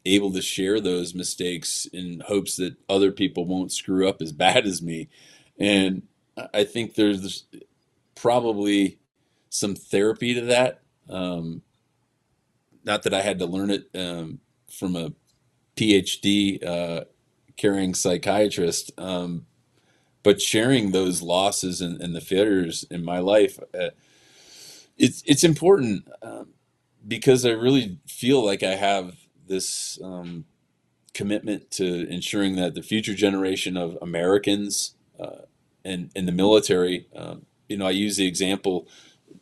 able to share those mistakes in hopes that other people won't screw up as bad as me. And I think there's probably some therapy to that. Um, not that I had to learn it um, from a PhD uh, carrying psychiatrist, um, but sharing those losses and, and, the failures in my life, uh, it's it's important um, because I really feel like I have this um, commitment to ensuring that the future generation of Americans uh, and in the military, um, you know, I use the example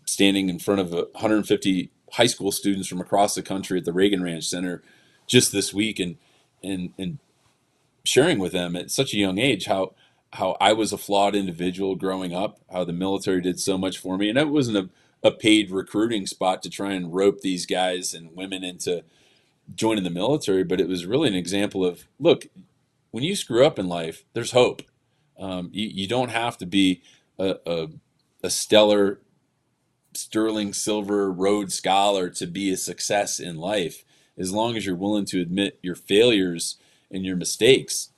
standing in front of 150 high school students from across the country at the Reagan Ranch Center just this week, and and and sharing with them at such a young age how how I was a flawed individual growing up, how the military did so much for me, and it wasn't a a paid recruiting spot to try and rope these guys and women into joining the military, but it was really an example of look, when you screw up in life, there's hope. Um, you, you, don't have to be a, a, a stellar sterling silver Rhodes scholar to be a success in life as long as you're willing to admit your failures and your mistakes.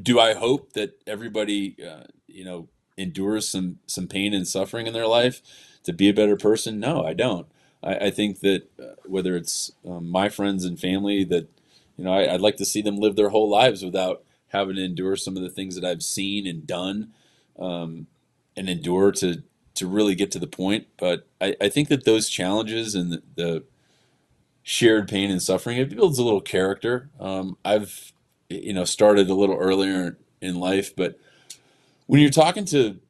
Do i hope that everybody uh, you know endures some some pain and suffering in their life to be a better person? No i don't. I, I think that uh, whether it's um, my friends and family that you know I, i'd like to see them live their whole lives without having to endure some of the things that i've seen and done um, and endure to to really get to the point. But I, I think that those challenges and the, the, shared pain and suffering it builds a little character. Um, I've you know started a little earlier in life, but when you're talking to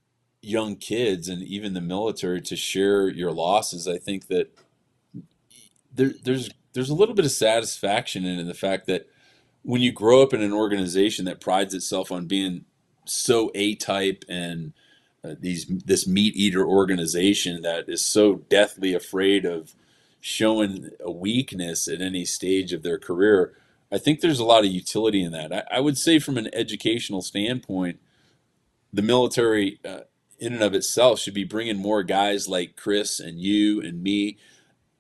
young kids and even the military to share your losses, I think that there, there's there's a little bit of satisfaction in, in the fact that when you grow up in an organization that prides itself on being so A type and uh, these this meat eater organization that is so deathly afraid of showing a weakness at any stage of their career. I think there's a lot of utility in that. I, I would say, from an educational standpoint, the military, uh, in and of itself, should be bringing more guys like Chris and you and me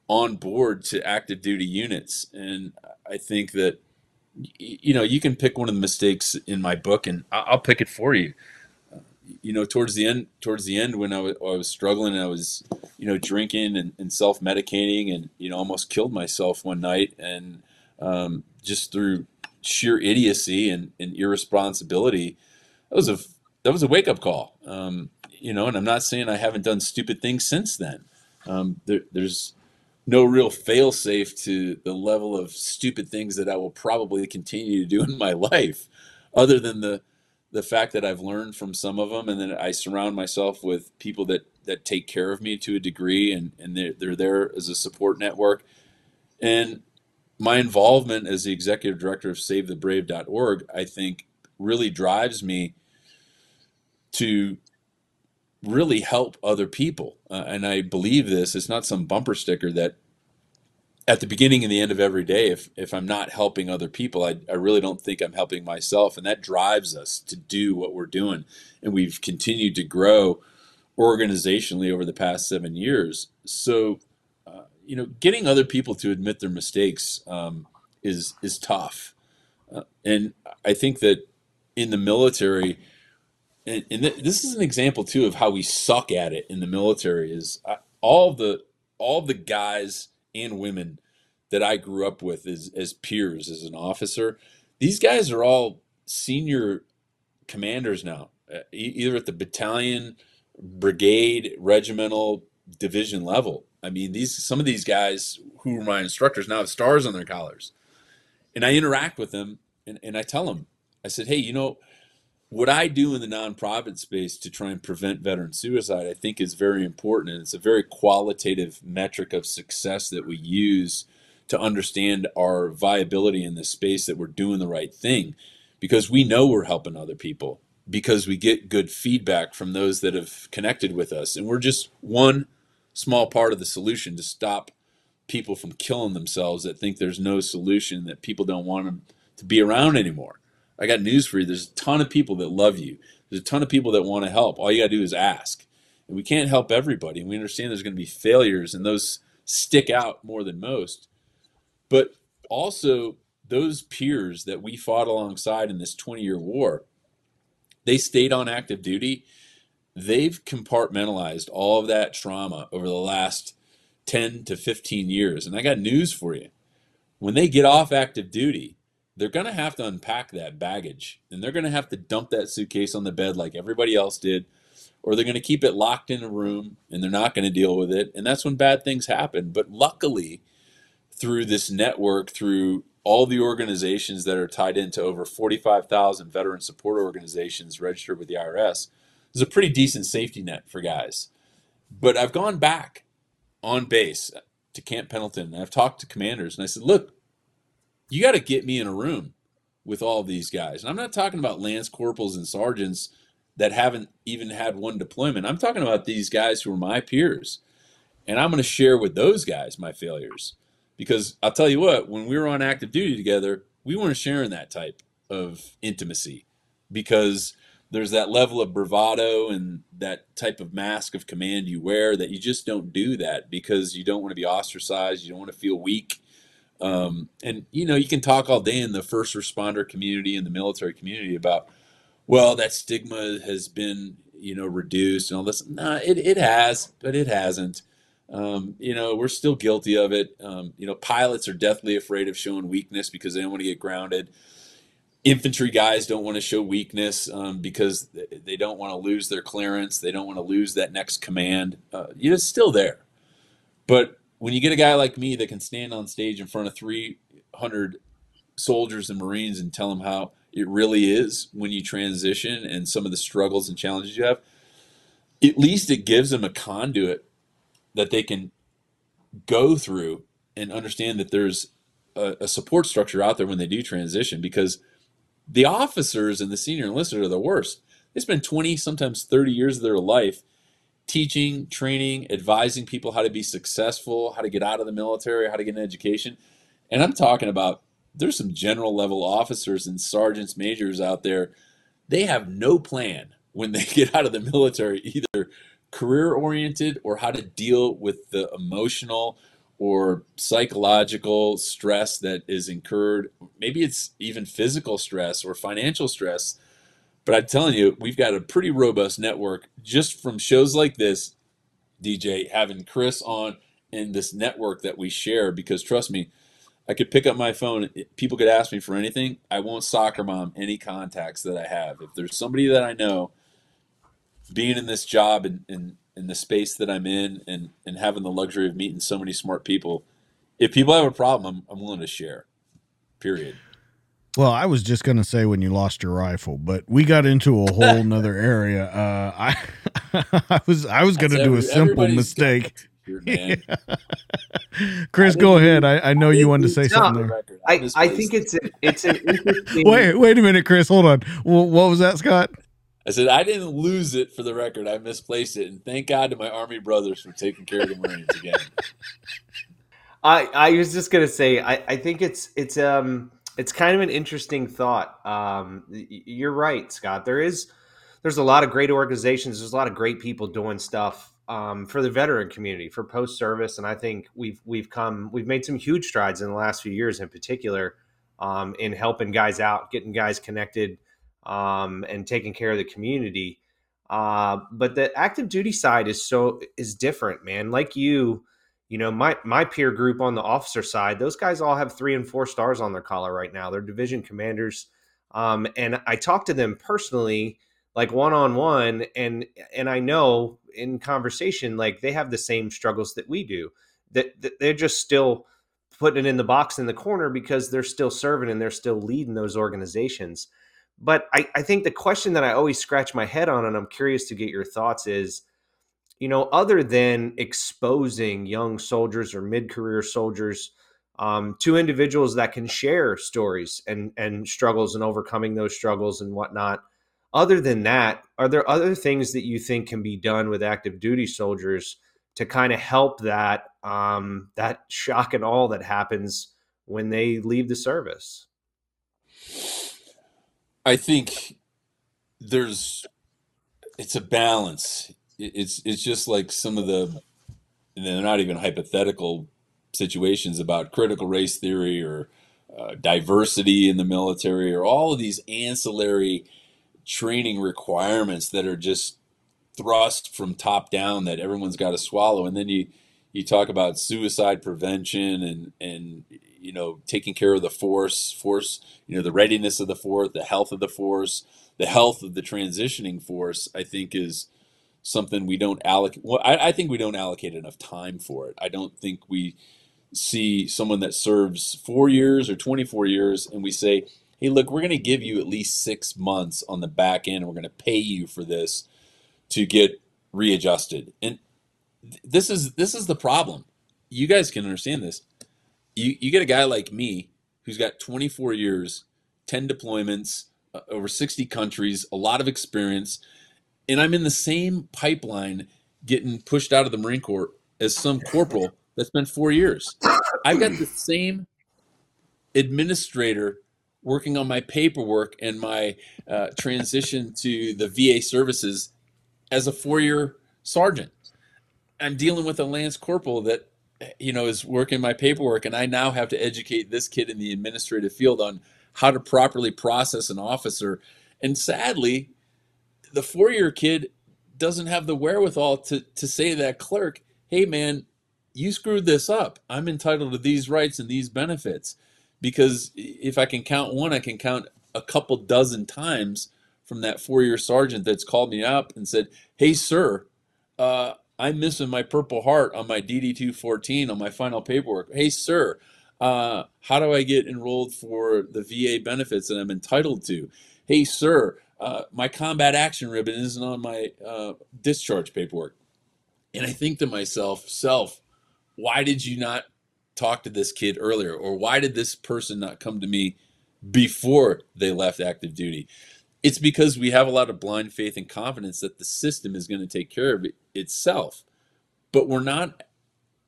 on board to active duty units. And I think that you know you can pick one of the mistakes in my book, and I'll pick it for you you know, towards the end, towards the end, when I was, I was struggling, I was, you know, drinking and, and self medicating, and you know, almost killed myself one night, and um, just through sheer idiocy and, and, irresponsibility, that was a that was a wake up call. Um, you know, and I'm not saying I haven't done stupid things since then. Um, there, there's no real fail safe to the level of stupid things that I will probably continue to do in my life, other than the the fact that I've learned from some of them, and then I surround myself with people that that take care of me to a degree, and and they're, they're there as a support network, and my involvement as the executive director of SaveTheBrave.org, I think, really drives me to really help other people, uh, and I believe this. It's not some bumper sticker that at the beginning and the end of every day, if if I'm not helping other people, I, I really don't think I'm helping myself, and that drives us to do what we're doing. And we've continued to grow organizationally over the past seven years. So, uh, you know, getting other people to admit their mistakes um, is is tough, uh, and I think that in the military, and, and th- this is an example too of how we suck at it in the military. Is uh, all the all the guys and women that I grew up with as, as peers as an officer. These guys are all senior commanders now, uh, either at the battalion, brigade, regimental, division level. I mean, these some of these guys who are my instructors now have stars on their collars, and I interact with them and, and I tell them, I said, hey, you know, what I do in the nonprofit space to try and prevent veteran suicide, I think, is very important. And it's a very qualitative metric of success that we use to understand our viability in this space that we're doing the right thing because we know we're helping other people because we get good feedback from those that have connected with us. And we're just one small part of the solution to stop people from killing themselves that think there's no solution, that people don't want them to be around anymore. I got news for you. There's a ton of people that love you. There's a ton of people that want to help. All you got to do is ask. And we can't help everybody. And we understand there's going to be failures, and those stick out more than most. But also, those peers that we fought alongside in this 20 year war, they stayed on active duty. They've compartmentalized all of that trauma over the last 10 to 15 years. And I got news for you. When they get off active duty, they're going to have to unpack that baggage and they're going to have to dump that suitcase on the bed like everybody else did or they're going to keep it locked in a room and they're not going to deal with it and that's when bad things happen. But luckily through this network through all the organizations that are tied into over 45,000 veteran support organizations registered with the IRS there's a pretty decent safety net for guys. But I've gone back on base to Camp Pendleton and I've talked to commanders and I said look you got to get me in a room with all these guys. And I'm not talking about lance corporals and sergeants that haven't even had one deployment. I'm talking about these guys who are my peers. And I'm going to share with those guys my failures. Because I'll tell you what, when we were on active duty together, we weren't sharing that type of intimacy because there's that level of bravado and that type of mask of command you wear that you just don't do that because you don't want to be ostracized, you don't want to feel weak um, and you know, you can talk all day in the first responder community and the military community about, well, that stigma has been you know reduced and all this. Nah, it it has, but it hasn't. Um, you know, we're still guilty of it. Um, you know, pilots are deathly afraid of showing weakness because they don't want to get grounded. Infantry guys don't want to show weakness um, because they don't want to lose their clearance. They don't want to lose that next command. Uh, it's still there, but when you get a guy like me that can stand on stage in front of 300 soldiers and Marines and tell them how it really is when you transition and some of the struggles and challenges you have, at least it gives them a conduit that they can go through and understand that there's a, a support structure out there when they do transition because the officers and the senior enlisted are the worst. They spend 20, sometimes 30 years of their life teaching, training, advising people how to be successful, how to get out of the military, how to get an education. And I'm talking about there's some general level officers and sergeants majors out there. They have no plan when they get out of the military, either career oriented or how to deal with the emotional or psychological stress that is incurred. Maybe it's even physical stress or financial stress but I'm telling you, we've got a pretty robust network just from shows like this, DJ, having Chris on in this network that we share. Because trust me, I could pick up my phone. Eh, people could ask me for anything. I won't soccer mom any contacts that I have. If there's somebody that I know, being in this job and in, in the space that I'm in and, and having the luxury of meeting so many smart people, if people have a problem, I'm, I'm willing to share. Period. Well, I was just going to say when you lost your rifle, but we got into a whole nother area. Uh, I, I was, I was going to do a simple mistake. Chris, go ahead. I, I know you wanted to say something there. I, I think it's a, it's an interesting. wait, wait a minute, Chris. Hold on. Well, what was that, Scott? I said I didn't lose it for the record. I misplaced it, and thank God to my Army brothers for taking care of the Marines again. I I was just gonna say I I think it's it's um it's kind of an interesting thought. Um, you're right, Scott. There is there's a lot of great organizations. There's a lot of great people doing stuff um, for the veteran community, for post service, and I think we've we've come we've made some huge strides in the last few years, in particular, um, in helping guys out, getting guys connected, um, and taking care of the community. Uh, but the active duty side is so is different, man. Like you you know my my peer group on the officer side those guys all have three and four stars on their collar right now. They're division commanders. Um, and i talk to them personally like one-on-one and and i know in conversation like they have the same struggles that we do that, that they're just still putting it in the box in the corner because they're still serving and they're still leading those organizations. But I, I think the question that i always scratch my head on and i'm curious to get your thoughts is you know, other than exposing young soldiers or mid-career soldiers um, to individuals that can share stories and and struggles and overcoming those struggles and whatnot. Other than that, are there other things that you think can be done with active duty soldiers to kind of help that um, that shock and all that happens when they leave the service? I think there's it's a balance it's it's just like some of the and they're not even hypothetical situations about critical race theory or uh, diversity in the military or all of these ancillary training requirements that are just thrust from top down that everyone's got to swallow. And then you you talk about suicide prevention and and you know taking care of the force force you know the readiness of the force the health of the force the health of the transitioning force i think is something we don't allocate well I, I think we don't allocate enough time for it. I don't think we see someone that serves four years or 24 years and we say hey look we're going to give you at least six months on the back end we're going to pay you for this to get readjusted. And this is this is the problem. You guys can understand this. You you get a guy like me who's got 24 years 10 deployments uh, over 60 countries a lot of experience and i'm in the same pipeline getting pushed out of the marine corps as some corporal that spent four years. I've got the same administrator working on my paperwork and my uh, transition to the va services as a four-year sergeant. I'm dealing with a lance corporal that you know is working my paperwork and i now have to educate this kid in the administrative field on how to properly process an officer. And sadly the four-year kid doesn't have the wherewithal to, to say to that clerk hey man you screwed this up i'm entitled to these rights and these benefits because if i can count one i can count a couple dozen times from that four-year sergeant that's called me up and said hey sir uh, I'm missing my Purple Heart on my DD 214 on my final paperwork. Hey, sir, uh, how do I get enrolled for the VA benefits that I'm entitled to? Hey, sir, uh, my combat action ribbon isn't on my uh, discharge paperwork. And I think to myself, self, why did you not talk to this kid earlier? Or why did this person not come to me before they left active duty? It's because we have a lot of blind faith and confidence that the system is going to take care of it itself. But we're not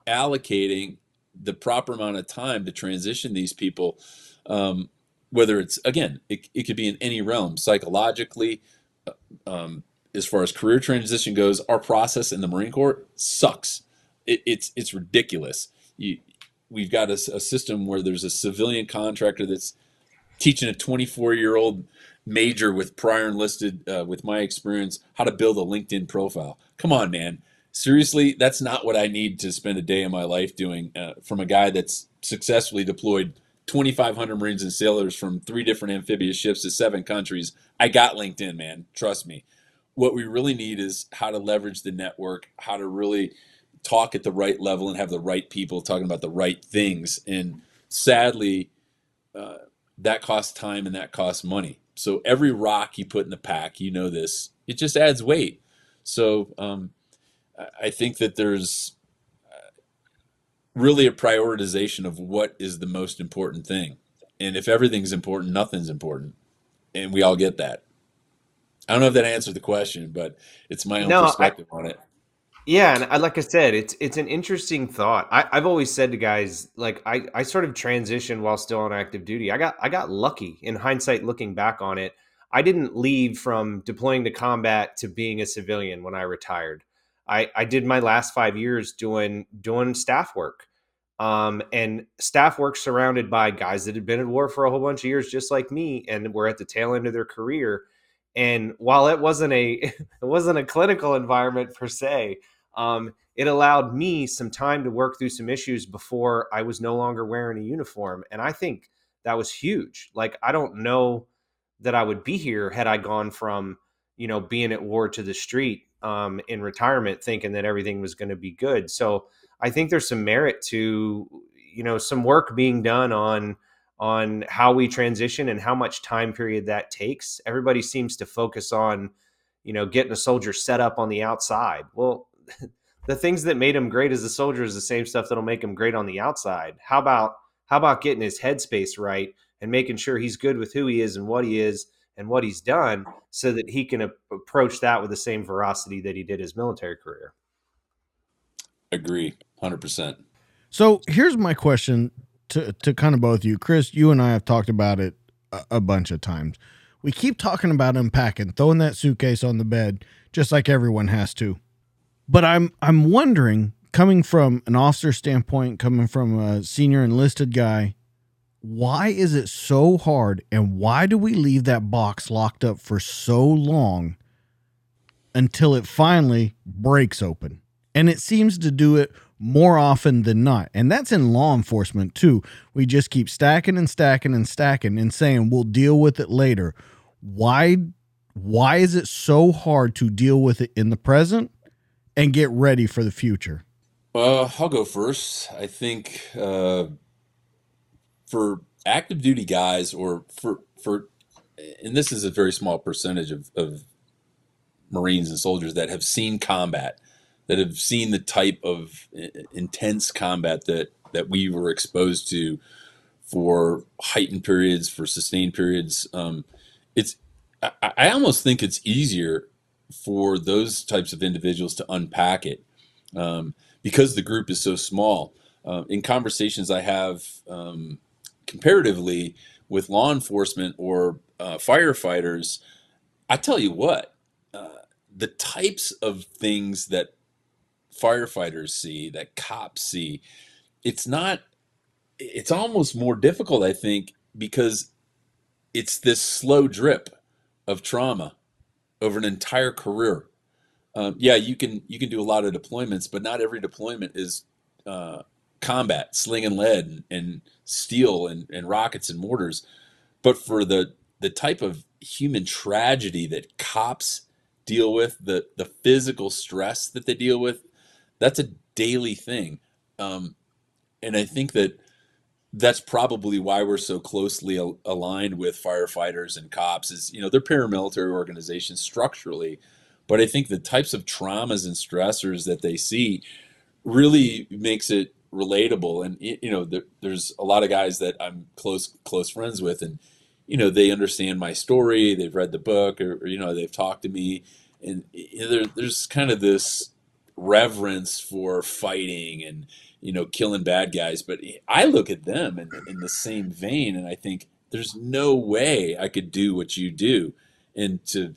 allocating the proper amount of time to transition these people. Um, whether it's, again, it, it could be in any realm, psychologically, uh, um, as far as career transition goes, our process in the Marine Corps sucks. It, it's it's ridiculous. You, we've got a, a, system where there's a civilian contractor that's teaching a 24 year old major with prior enlisted, uh, with my experience, how to build a LinkedIn profile. Come on, man. Seriously, that's not what I need to spend a day of my life doing uh, from a guy that's successfully deployed 2,500 Marines and sailors from three different amphibious ships to seven countries. I got LinkedIn, man. Trust me. What we really need is how to leverage the network, how to really talk at the right level and have the right people talking about the right things. And sadly, uh, that costs time and that costs money. So every rock you put in the pack, you know this, it just adds weight. So um, I think that there's really a prioritization of what is the most important thing. And if everything's important, nothing's important. And we all get that. I don't know if that answered the question, but it's my own no, perspective I, on it. Yeah, and I, like I said, it's it's an interesting thought. I, have always said to guys, like I, I sort of transitioned while still on active duty. I got I got lucky in hindsight, looking back on it. I didn't leave from deploying to combat to being a civilian when I retired. I, I did my last five years doing doing staff work, um, and staff work surrounded by guys that had been at war for a whole bunch of years, just like me, and were at the tail end of their career. And while it wasn't a it wasn't a clinical environment per se, um, it allowed me some time to work through some issues before I was no longer wearing a uniform. And I think that was huge. Like, I don't know that I would be here had I gone from, you know, being at war to the street um, in retirement, thinking that everything was going to be good. So I think there's some merit to, you know, some work being done on on how we transition and how much time period that takes. Everybody seems to focus on, you know, getting a soldier set up on the outside. Well, the things that made him great as a soldier is the same stuff that'll make him great on the outside. How about how about getting his headspace right and making sure he's good with who he is and what he is and what he's done so that he can a- approach that with the same veracity that he did his military career. Agree, 100%. So, here's my question to to kind of both you. Chris, you and I have talked about it a, a bunch of times. We keep talking about unpacking, throwing that suitcase on the bed just like everyone has to But I'm I'm wondering, coming from an officer standpoint, coming from a senior enlisted guy, why is it so hard and why do we leave that box locked up for so long until it finally breaks open? And it seems to do it more often than not. And that's in law enforcement too. We just keep stacking and stacking and stacking and saying we'll deal with it later. Why why is it so hard to deal with it in the present and get ready for the future? Uh, I'll go first. I think uh, for active duty guys, or for for, and this is a very small percentage of, of Marines and soldiers that have seen combat that have seen the type of intense combat that that we were exposed to for heightened periods, for sustained periods. Um, it's I, I, almost think it's easier for those types of individuals to unpack it um, because the group is so small. Uh, in conversations I have um, comparatively with law enforcement or uh, firefighters, I tell you what, uh, the types of things that firefighters see, that cops see, it's not, it's almost more difficult, I think, because it's this slow drip of trauma over an entire career. Um, yeah, you can you can do a lot of deployments, but not every deployment is uh, combat, slinging lead and, and steel and, and rockets and mortars. But for the the type of human tragedy that cops deal with, the the physical stress that they deal with, that's a daily thing. Um, and I think that that's probably why we're so closely al- aligned with firefighters and cops is you know they're paramilitary organizations structurally but i think the types of traumas and stressors that they see really makes it relatable. And you know there, there's a lot of guys that i'm close close friends with and you know they understand my story they've read the book or, or you know they've talked to me. And you know, there, there's kind of this reverence for fighting and you know killing bad guys. But i look at them in, in the same vein and i think there's no way i could do what you do. And to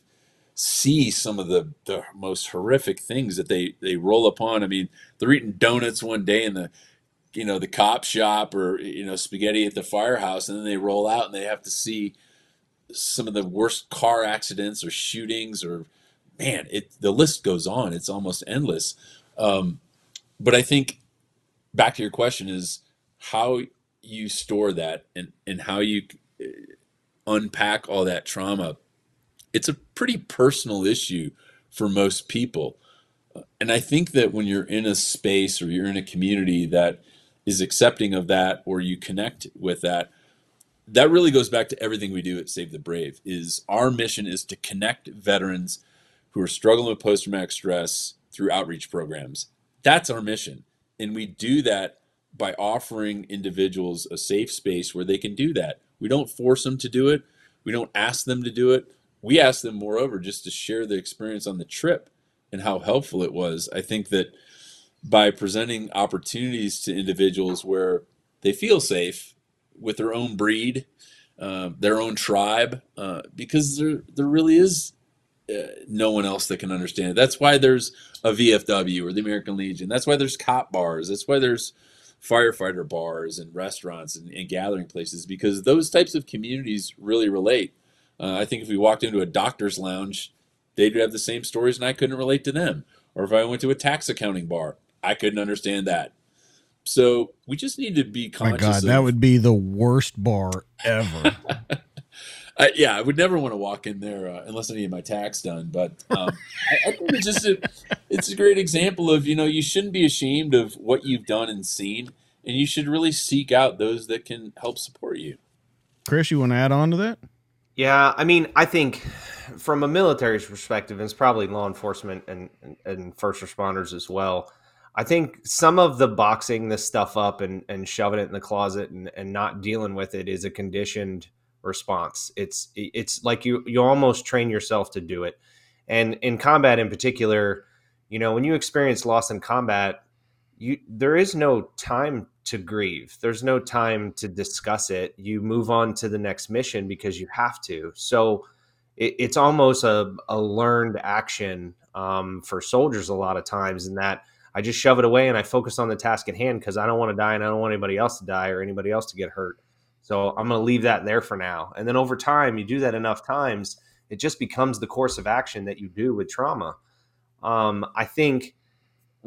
see some of the, the most horrific things that they they roll upon i mean they're eating donuts one day in the you know the cop shop or you know spaghetti at the firehouse and then they roll out and they have to see some of the worst car accidents or shootings or man, it the list goes on. It's almost endless. Um, but I think back to your question is how you store that and and how you uh, unpack all that trauma. It's a pretty personal issue for most people. And I think that when you're in a space or you're in a community that is accepting of that or you connect with that, that really goes back to everything we do at Save the Brave is our mission is to connect veterans who are struggling with post traumatic stress through outreach programs. That's our mission. And we do that by offering individuals a safe space where they can do that. We don't force them to do it, we don't ask them to do it. We ask them, moreover, just to share the experience on the trip and how helpful it was. I think that by presenting opportunities to individuals where they feel safe with their own breed, uh, their own tribe, uh, because there there really is uh, no one else that can understand it. That's why there's a VFW or the American Legion. That's why there's cop bars. That's why there's firefighter bars and restaurants and, and gathering places because those types of communities really relate. Uh, I think if we walked into a doctor's lounge, they'd have the same stories and I couldn't relate to them. Or if I went to a tax accounting bar, I couldn't understand that. So we just need to be conscious. My God, of, that would be the worst bar ever. I, yeah, I would never want to walk in there uh, unless I need my tax done. But um, I, I, think it's just a, it's a great example of you know you shouldn't be ashamed of what you've done and seen, and you should really seek out those that can help support you. Chris, you want to add on to that? Yeah, I mean, I think from a military perspective, and it's probably law enforcement and, and, and first responders as well. I think some of the boxing this stuff up and, and shoving it in the closet and, and not dealing with it is a conditioned response. It's it's like you you almost train yourself to do it. And in combat in particular, you know, when you experience loss in combat, you there is no time to grieve. There's no time to discuss it. You move on to the next mission because you have to. So it, it's almost a, a learned action um, for soldiers a lot of times, and that I just shove it away and I focus on the task at hand because I don't want to die and I don't want anybody else to die or anybody else to get hurt. So I'm going to leave that there for now. And then over time, you do that enough times, it just becomes the course of action that you do with trauma. Um, I think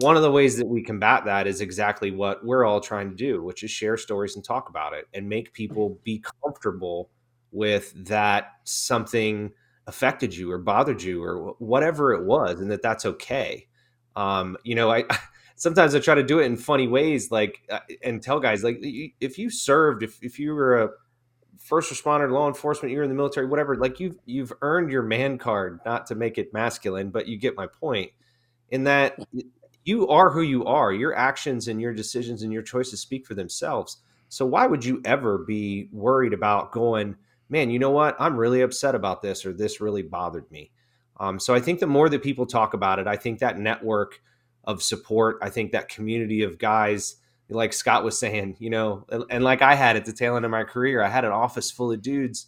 one of the ways that we combat that is exactly what we're all trying to do, which is share stories and talk about it and make people be comfortable with that something affected you or bothered you or whatever it was and that that's okay. Um, you know i sometimes i try to do it in funny ways like uh, and tell guys like if you served if, if you were a first responder law enforcement you're in the military whatever like you've you've earned your man card not to make it masculine but you get my point in that you are who you are your actions and your decisions and your choices speak for themselves so why would you ever be worried about going man, you know what? I'm really upset about this or this really bothered me. Um, so I think the more that people talk about it, I think that network of support, I think that community of guys, like Scott was saying, you know, and, and like I had at the tail end of my career, I had an office full of dudes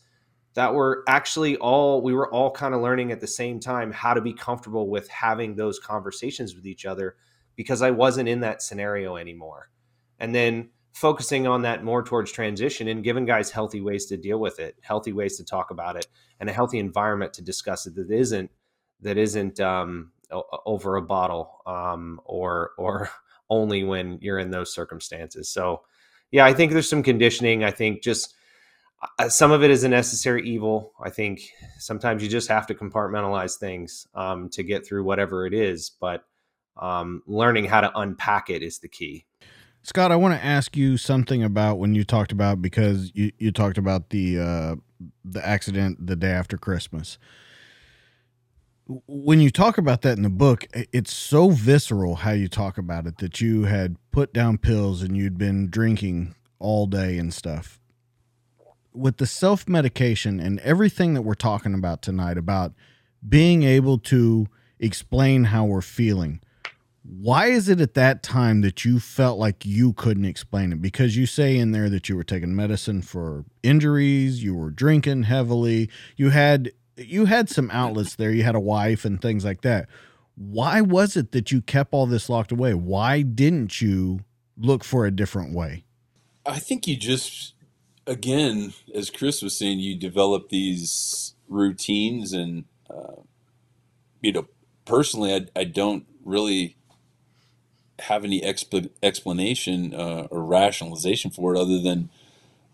that were actually all we were all kind of learning at the same time how to be comfortable with having those conversations with each other because I wasn't in that scenario anymore. And then focusing on that more towards transition and giving guys healthy ways to deal with it, healthy ways to talk about it, and a healthy environment to discuss it that isn't that isn't um, over a bottle um, or or only when you're in those circumstances. So, yeah, I think there's some conditioning. I think just uh, some of it is a necessary evil. I think sometimes you just have to compartmentalize things um, to get through whatever it is, but um, learning how to unpack it is the key. Scott, I want to ask you something about when you talked about because you, you talked about the uh, the accident the day after Christmas. When you talk about that in the book, it's so visceral how you talk about it that you had put down pills and you'd been drinking all day and stuff. With the self medication and everything that we're talking about tonight about being able to explain how we're feeling why is it at that time that you felt like you couldn't explain it? Because you say in there that you were taking medicine for injuries, you were drinking heavily, you had you had some outlets there, you had a wife and things like that. Why was it that you kept all this locked away? Why didn't you look for a different way? I think you just again, as Chris was saying, you develop these routines and uh, you know, personally I I don't really have any expl- explanation uh, or rationalization for it other than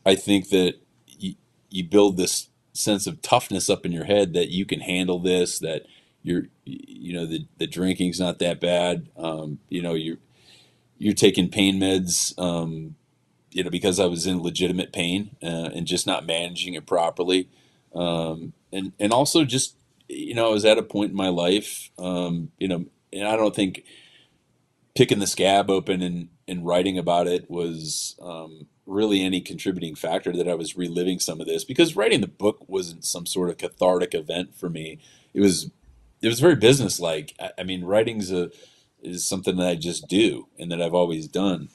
I think that you, you build this sense of toughness up in your head that you can handle this, that you're, you know, the, the drinking's not that bad. Um, you know, you're, you're taking pain meds, um, you know, because I was in legitimate pain uh, and just not managing it properly. Um, and, and also just, you know, I was at a point in my life, um, you know, and I don't think, picking the scab open and, and writing about it was um, really any contributing factor that I was reliving some of this because writing the book wasn't some sort of cathartic event for me. It was it was very businesslike. I, I mean, writing's a is something that I just do and that I've always done.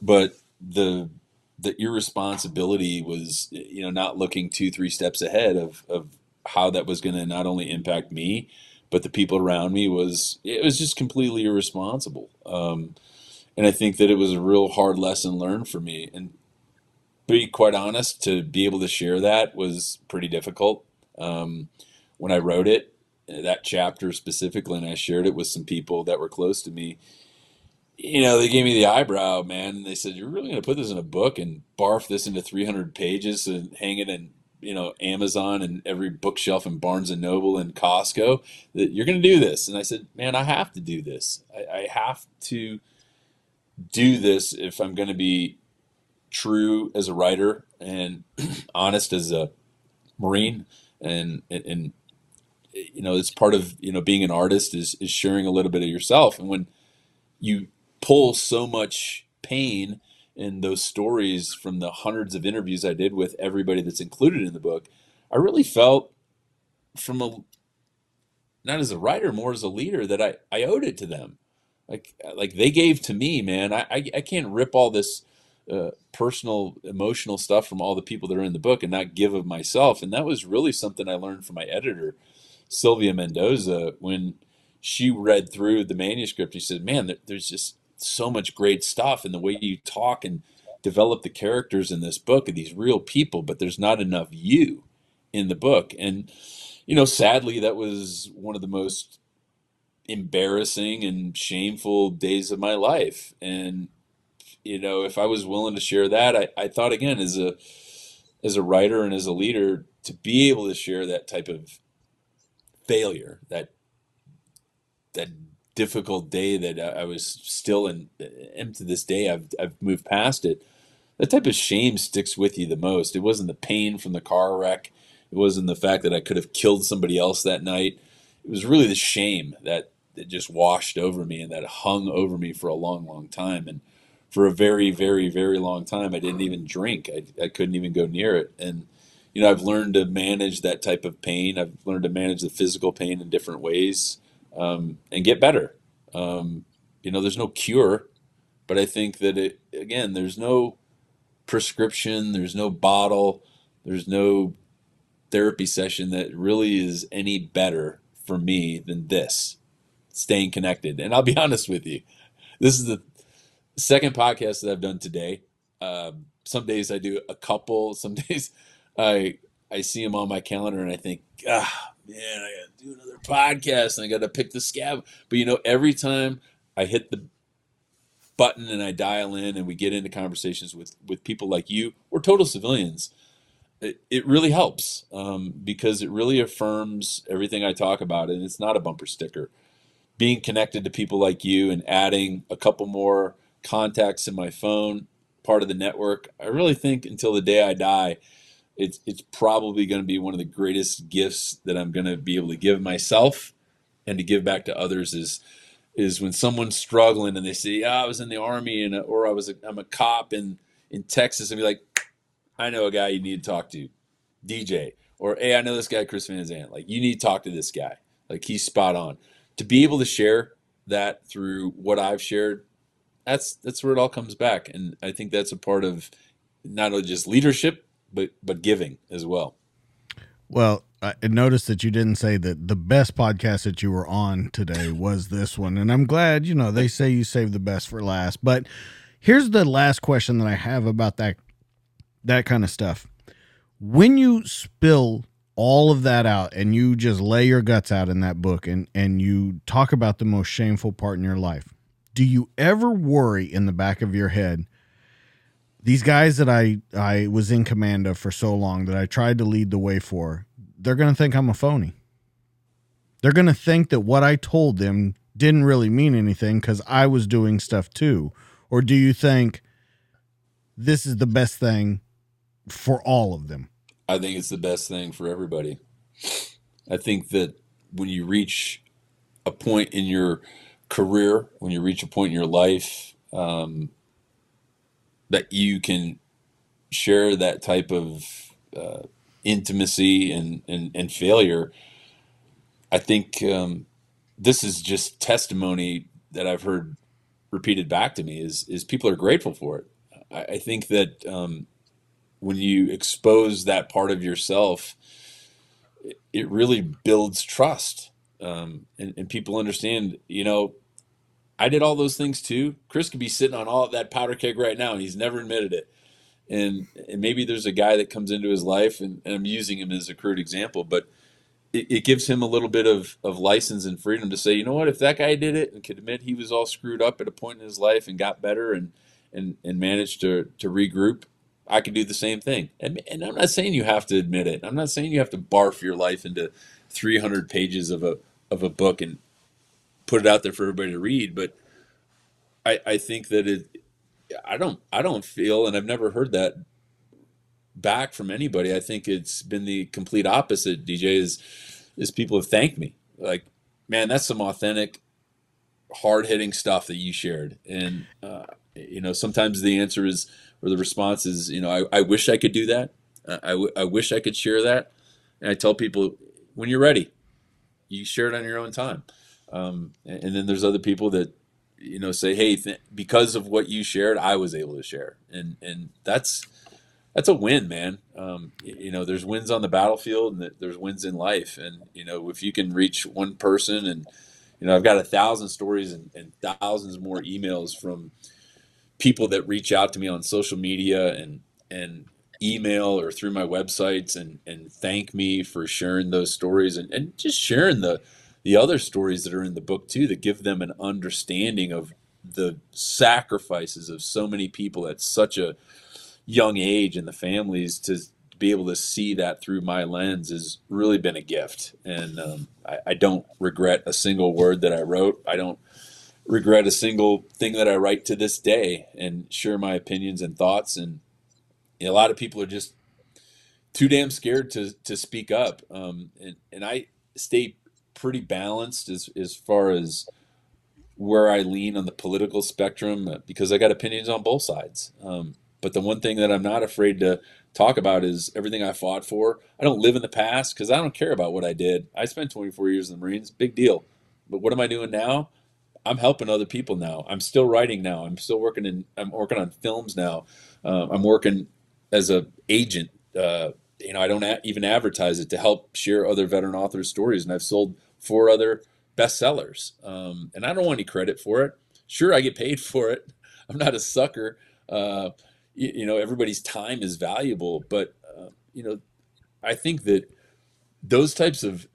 But the the irresponsibility was you know not looking two three steps ahead of of how that was going to not only impact me but the people around me was it was just completely irresponsible. Um, and I think that it was a real hard lesson learned for me. And be quite honest, to be able to share that was pretty difficult. Um, when I wrote it, that chapter specifically, and I shared it with some people that were close to me. You know, they gave me the eyebrow, man, and they said, "You're really going to put this in a book and barf this into 300 pages and hang it in you know Amazon and every bookshelf and Barnes and Noble and Costco that you're going to do this. And I said, man, I have to do this. I, I have to do this if I'm going to be true as a writer and honest as a Marine. And, and, and, you know, it's part of, you know, being an artist is, is sharing a little bit of yourself. And when you pull so much pain in those stories from the hundreds of interviews I did with everybody that's included in the book, I really felt from a not as a writer, more as a leader, that I, I owed it to them. Like like they gave to me, man. I I, I can't rip all this uh, personal, emotional stuff from all the people that are in the book and not give of myself. And that was really something I learned from my editor, Sylvia Mendoza, when she read through the manuscript. She said, "Man, there's just so much great stuff and the way you talk and develop the characters in this book of these real people, but there's not enough you in the book." And you know, sadly, that was one of the most embarrassing and shameful days of my life. And you know, if I was willing to share that, I, I thought again as a as a writer and as a leader to be able to share that type of failure, that that difficult day that I was still in, and to this day I've I've moved past it. That type of shame sticks with you the most. It wasn't the pain from the car wreck. It wasn't the fact that I could have killed somebody else that night. It was really the shame that that just washed over me and that hung over me for a long, long time. And for a very, very, very long time, I didn't even drink. I, I couldn't even go near it. And you know, I've learned to manage that type of pain. I've learned to manage the physical pain in different ways um, and get better. Um, you know, there's no cure, but I think that it again, there's no prescription, there's no bottle, there's no therapy session that really is any better for me than this staying connected. And I'll be honest with you, this is the second podcast that I've done today. Um, some days I do a couple. Some days I I see them on my calendar and I think, ah, man, I got to do another podcast and I got to pick the scab. But you know, every time I hit the button and I dial in and we get into conversations with with people like you or total civilians, it, it really helps um, because it really affirms everything I talk about, and it's not a bumper sticker. Being connected to people like you and adding a couple more contacts in my phone, part of the network, I really think until the day I die, it's it's probably going to be one of the greatest gifts that I'm going to be able to give myself and to give back to others is is when someone's struggling and they say, "Yeah, I was in the army and or I was a, I'm a cop in in Texas," and be like, "I know a guy you need to talk to, DJ," or "Hey, I know this guy Chris Van Zandt. Like, you need to talk to this guy. Like, he's spot on." To be able to share that through what I've shared, that's that's where it all comes back, and I think that's a part of not only just leadership but but giving as well. Well, I noticed that you didn't say that the best podcast that you were on today was this one, and I'm glad. You know, they say you save the best for last. But here's the last question that I have about that that kind of stuff. When you spill all of that out and you just lay your guts out in that book and and you talk about the most shameful part in your life, do you ever worry in the back of your head? These guys that I I was in command of for so long that I tried to lead the way for, they're going to think I'm a phony. They're going to think that what I told them didn't really mean anything cuz I was doing stuff too. Or do you think this is the best thing for all of them? I think it's the best thing for everybody. I think that when you reach a point in your career, when you reach a point in your life, um, that you can share that type of uh, intimacy and, and, and failure, I think um, this is just testimony that I've heard repeated back to me is is people are grateful for it. I, I think that um, when you expose that part of yourself, it, it really builds trust, um, and, and people understand. You know, I did all those things too. Chris could be sitting on all that powder keg right now, and he's never admitted it. And, and maybe there's a guy that comes into his life, and, and I'm using him as a crude example, but it, it, gives him a little bit of, of license and freedom to say, you know what, if that guy did it and could admit he was all screwed up at a point in his life and got better and and, and managed to, to regroup, I could do the same thing. And, and I'm not saying you have to admit it. I'm not saying you have to barf your life into 300 pages of a of a book and put it out there for everybody to read. But I, I think that it, I don't, I don't feel, and I've never heard that back from anybody. I think it's been the complete opposite. DJ is, is people have thanked me like, man, that's some authentic, hard hitting stuff that you shared. And, uh, you know, sometimes the answer is, or the response is, you know, I, I wish I could do that. I, wish I could share that. And I tell people, when you're ready, you share it on your own time. Um, and, and, then there's other people that you know say, hey, th- because of what you shared, I was able to share, and and that's that's a win, man. Um, you know, there's wins on the battlefield, and there's wins in life, and you know, if you can reach one person and you know, I've got a thousand stories and, and thousands more emails from people that reach out to me on social media and and email or through my websites and and thank me for sharing those stories and, and just sharing the the other stories that are in the book too that give them an understanding of the sacrifices of so many people at such a young age and the families to be able to see that through my lens has really been a gift and um, I, I don't regret a single word that i wrote i don't regret a single thing that I write to this day and share my opinions and thoughts. And you know, a lot of people are just too damn scared to to speak up. Um, and and I stay pretty balanced as as far as where I lean on the political spectrum uh, because I got opinions on both sides. Um, but the one thing that I'm not afraid to talk about is everything I fought for. I don't live in the past because I don't care about what I did. I spent 24 years in the Marines, big deal. But what am I doing now? I'm helping other people now. I'm still writing now. I'm still working in. I'm working on films now. Uh, I'm working as a agent. Uh, you know, I don't a- even advertise it to help share other veteran authors' stories, and I've sold four other bestsellers. Um, and I don't want any credit for it. Sure, I get paid for it. I'm not a sucker. Uh, you, you, know, everybody's time is valuable, but uh, you know, I think that those types of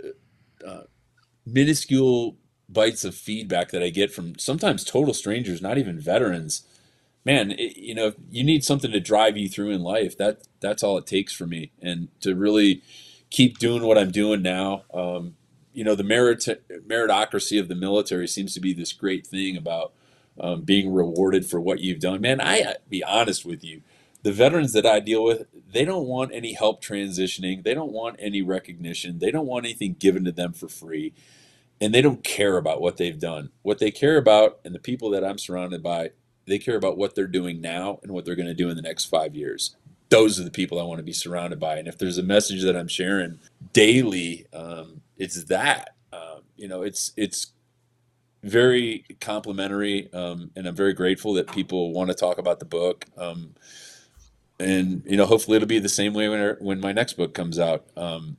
uh, minuscule bites of feedback that I get from sometimes total strangers, not even veterans. Man, it, you know, you need something to drive you through in life. That that's all it takes for me, and to really keep doing what I'm doing now. Um, you know, the merit meritocracy of the military seems to be this great thing about um, being rewarded for what you've done. Man, I be honest with you, the veterans that I deal with, they don't want any help transitioning. They don't want any recognition. They don't want anything given to them for free and they don't care about what they've done. What they care about, and the people that I'm surrounded by, they care about what they're doing now and what they're going to do in the next five years. Those are the people I want to be surrounded by. And if there's a message that I'm sharing daily, um, it's that. Um, you know, it's it's very complimentary, um, and I'm very grateful that people want to talk about the book. Um, and you know, hopefully, it'll be the same way when when my next book comes out. Um,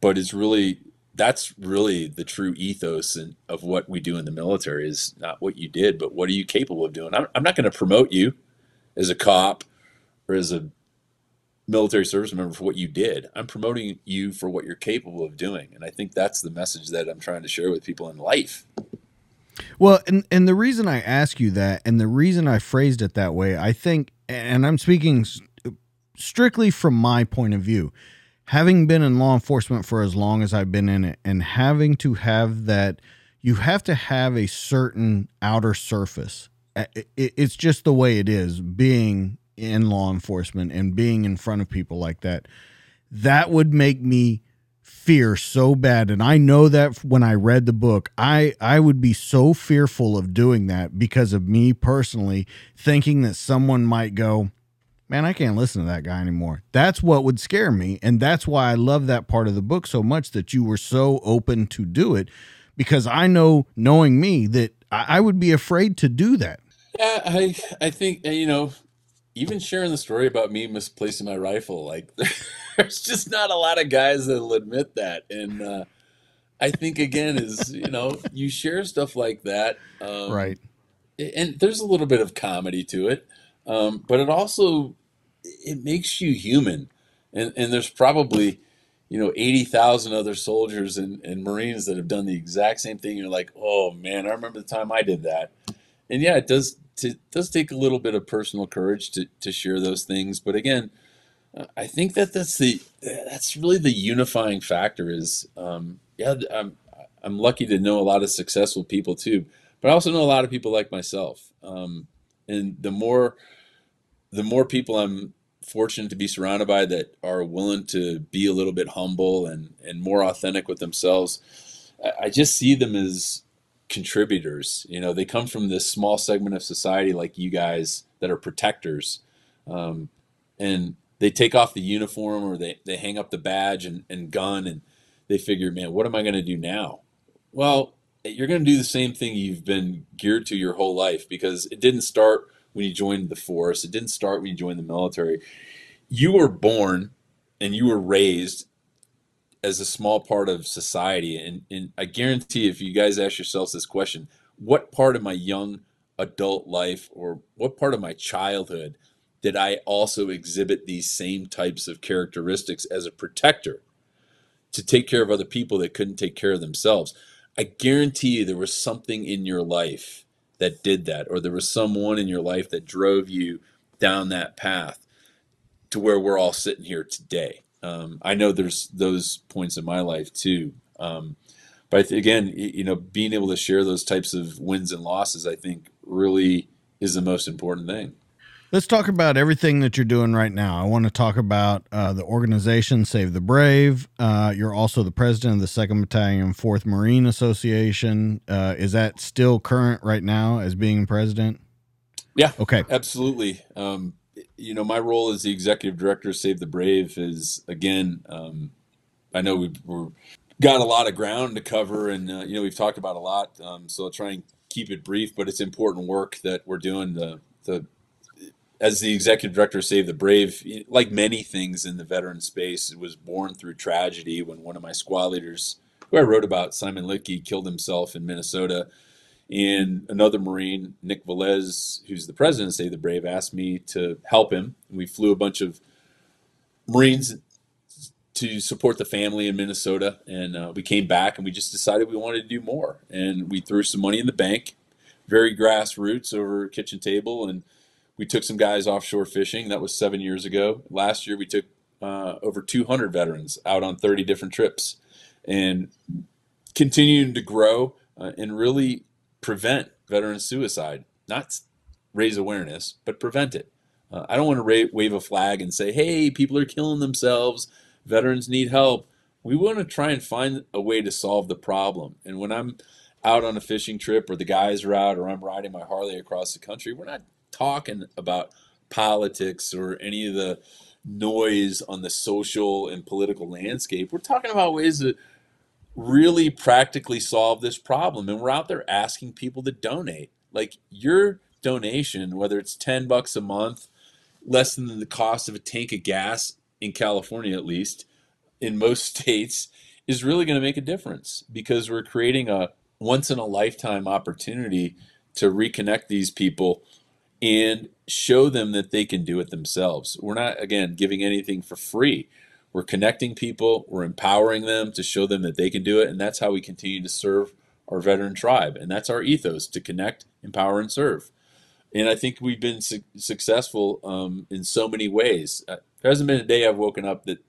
but it's really that's really the true ethos and of what we do in the military is not what you did, but what are you capable of doing. I'm, I'm not going to promote you as a cop or as a military service member for what you did. I'm promoting you for what you're capable of doing, and I think that's the message that I'm trying to share with people in life. Well, and and the reason I ask you that, and the reason I phrased it that way, I think, and I'm speaking strictly from my point of view having been in law enforcement for as long as I've been in it and having to have that you have to have a certain outer surface. It's just the way it is being in law enforcement and being in front of people like that. That would make me fear so bad and I know that when I read the book I I would be so fearful of doing that because of me personally thinking that someone might go man, I can't listen to that guy anymore. That's what would scare me. And that's why I love that part of the book so much that you were so open to do it because I know, knowing me, that I, would be afraid to do that. Yeah, I, I think, you know, even sharing the story about me misplacing my rifle, like, there's just not a lot of guys that'll admit that. And, uh, I think again is you know you share stuff like that, um, right? And there's a little bit of comedy to it, um, but it also it makes you human. And and there's probably you know 80,000 other soldiers and, and Marines that have done the exact same thing. You're like, oh man, I remember the time I did that. And yeah, it does to, does take a little bit of personal courage to, to share those things. But again, I think that that's the that's really the unifying factor. Is um, yeah, I'm I'm lucky to know a lot of successful people too, but I also know a lot of people like myself. Um, and the more the more people I'm fortunate to be surrounded by that are willing to be a little bit humble and, and more authentic with themselves, I just see them as contributors. You know, they come from this small segment of society like you guys that are protectors. Um, and they take off the uniform or they, they hang up the badge and, and gun and they figure, man, what am I going to do now? Well, you're going to do the same thing you've been geared to your whole life because it didn't start when you joined the force. It didn't start when you joined the military. You were born and you were raised as a small part of society. And, and I guarantee if you guys ask yourselves this question, what part of my young adult life or what part of my childhood did I also exhibit these same types of characteristics as a protector to take care of other people that couldn't take care of themselves? I guarantee you there was something in your life that did that, or there was someone in your life that drove you down that path to where we're all sitting here today. Um, I know there's those points in my life too. Um, but again, you know, being able to share those types of wins and losses, I think, really is the most important thing. Let's talk about everything that you're doing right now. I want to talk about uh, the organization Save the Brave. Uh, you're also the president of the Second Battalion, Fourth Marine Association. Uh, is that still current right now as being president? Yeah. Okay. Absolutely. Um, you know, my role as the executive director of Save the Brave is again. Um, I know we've got a lot of ground to cover, and uh, you know we've talked about a lot. Um, so I'll try and keep it brief, but it's important work that we're doing. The the as the executive director of Save the Brave, like many things in the veteran space, it was born through tragedy when one of my squad leaders, who I wrote about, Simon Litke, killed himself in Minnesota. And another Marine, Nick Velez, who's the president of Save the Brave, asked me to help him. We flew a bunch of Marines to support the family in Minnesota. And uh, we came back and we just decided we wanted to do more. And we threw some money in the bank, very grassroots over a kitchen table. And we took some guys offshore fishing. That was seven years ago. Last year, we took uh, over 200 veterans out on 30 different trips and continuing to grow uh, and really prevent veteran suicide. Not raise awareness, but prevent it. Uh, I don't want to wave a flag and say, hey, people are killing themselves, veterans need help. We want to try and find a way to solve the problem. And when I'm out on a fishing trip or the guys are out or I'm riding my Harley across the country, we're not talking about politics or any of the noise on the social and political landscape. We're talking about ways to really practically solve this problem. And we're out there asking people to donate. Like your donation, whether it's 10 bucks a month, less than the cost of a tank of gas in California, at least, in most states, is really going to make a difference because we're creating a once in a lifetime opportunity to reconnect these people and show them that they can do it themselves. We're not, again, giving anything for free. We're connecting people, we're empowering them to show them that they can do it, and that's how we continue to serve our veteran tribe. And that's our ethos to connect, empower, and serve. And I think we've been su- successful um, in so many ways. Uh, there hasn't been a day I've woken up that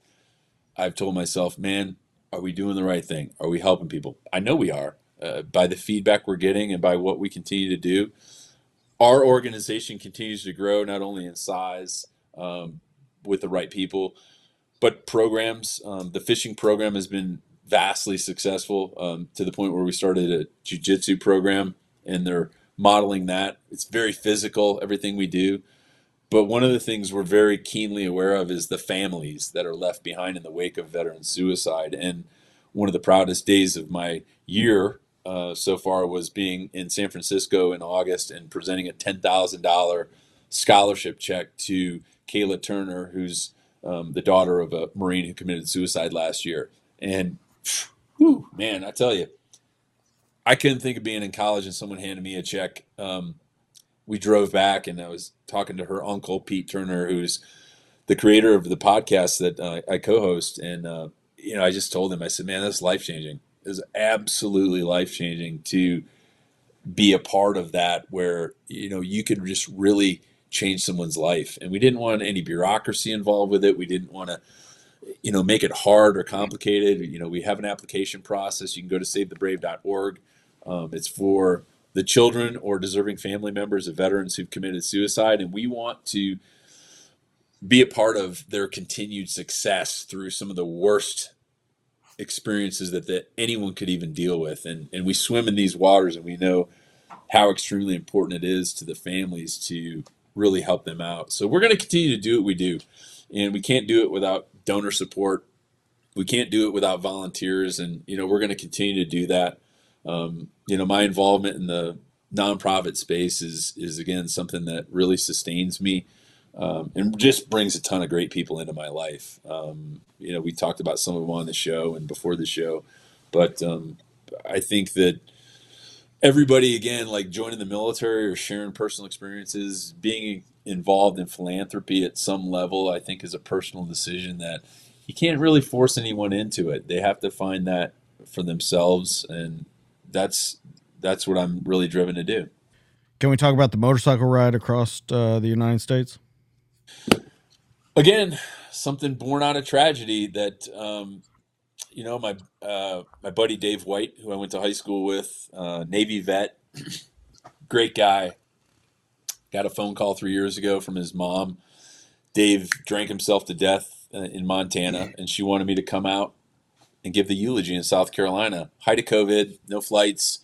I've told myself, man, are we doing the right thing? Are we helping people? I know we are uh, by the feedback we're getting and by what we continue to do our organization continues to grow not only in size um, with the right people, but programs. Um, the fishing program has been vastly successful um, to the point where we started a jujitsu program and they're modeling that. It's very physical, everything we do. But one of the things we're very keenly aware of is the families that are left behind in the wake of veteran suicide. And one of the proudest days of my year uh, so far was being in San Francisco in August and presenting a ten thousand dollar scholarship check to Kayla Turner, who's um, the daughter of a Marine who committed suicide last year. And whew, man, I tell you, I couldn't think of being in college and someone handed me a check. Um, we drove back and I was talking to her uncle Pete Turner, who's the creator of the podcast that uh, I co-host, and uh, you know, I just told him, I said, "Man, that's life changing." is absolutely life changing to be a part of that where you know you could just really change someone's life. And we didn't want any bureaucracy involved with it. We didn't want to you know make it hard or complicated. You know we have an application process. You can go to savethebrave.org um, it's for the children or deserving family members of veterans who've committed suicide. And we want to be a part of their continued success through some of the worst experiences that, that anyone could even deal with. And, and we swim in these waters and we know how extremely important it is to the families to really help them out. So we're going to continue to do what we do. And we can't do it without donor support. We can't do it without volunteers. And, you know, we're going to continue to do that. Um, you know, my involvement in the nonprofit space is, is again, something that really sustains me. um, and just brings a ton of great people into my life. Um, you know, we talked about some of them on the show and before the show, but um, I think that everybody again, like joining the military or sharing personal experiences, being involved in philanthropy at some level, I think is a personal decision that you can't really force anyone into it. They have to find that for themselves, and that's that's what I'm really driven to do. Can we talk about the motorcycle ride across uh, the United States? Again, something born out of tragedy that um, you know my uh, my buddy Dave White, who I went to high school with, uh, Navy vet, great guy. Got a phone call three years ago from his mom. Dave drank himself to death uh, in Montana, and she wanted me to come out and give the eulogy in South Carolina. Height of COVID, no flights.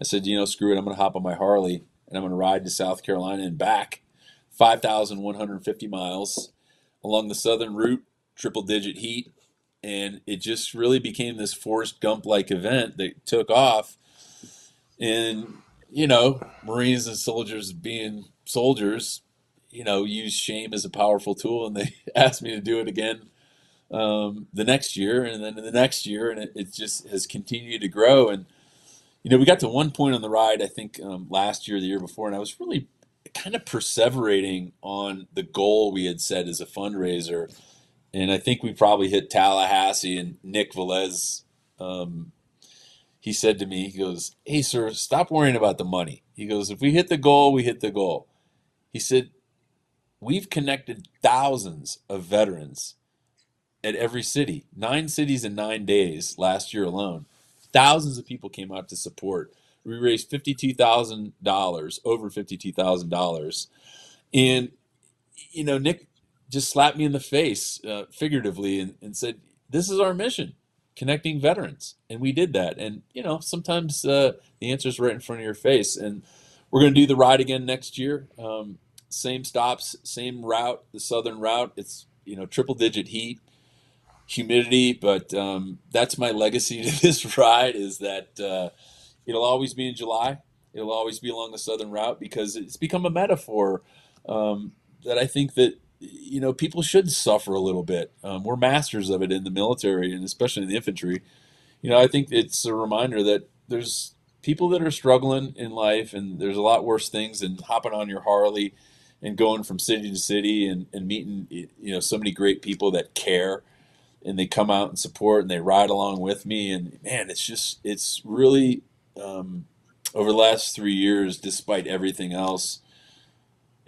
I said, you know, screw it. I'm going to hop on my Harley and I'm going to ride to South Carolina and back 5,150 miles along the southern route, triple digit heat. And it just really became this Forrest Gump like event that took off. And, you know, Marines and soldiers being soldiers, you know, use shame as a powerful tool. And they asked me to do it again um, the next year and then the next year. And it, it just has continued to grow. And, you know, we got to one point on the ride, I think um, last year, the year before, and I was really kind of perseverating on the goal we had set as a fundraiser. And I think we probably hit Tallahassee and Nick Velez. Um, he said to me, he goes, Hey, sir, stop worrying about the money. He goes, If we hit the goal, we hit the goal. He said, We've connected thousands of veterans at every city, nine cities in nine days last year alone. Thousands of people came out to support. We raised $52,000, over $52,000. And, you know, Nick just slapped me in the face, uh, figuratively, and, and, said, This is our mission, connecting veterans. And we did that. And, you know, sometimes uh, the answer is right in front of your face. And we're going to do the ride again next year. Um, same stops, same route, the southern route. It's, you know, triple digit heat humidity, but um, that's my legacy to this ride is that uh, it'll always be in July. It'll always be along the southern route because it's become a metaphor um, that I think that you know people should suffer a little bit. Um, we're masters of it in the military and especially in the infantry. You know, I think it's a reminder that there's people that are struggling in life, and there's a lot worse things than hopping on your Harley and going from city to city and, and meeting you know so many great people that care and they come out and support and they ride along with me and man it's just it's really um, over the last three years despite everything else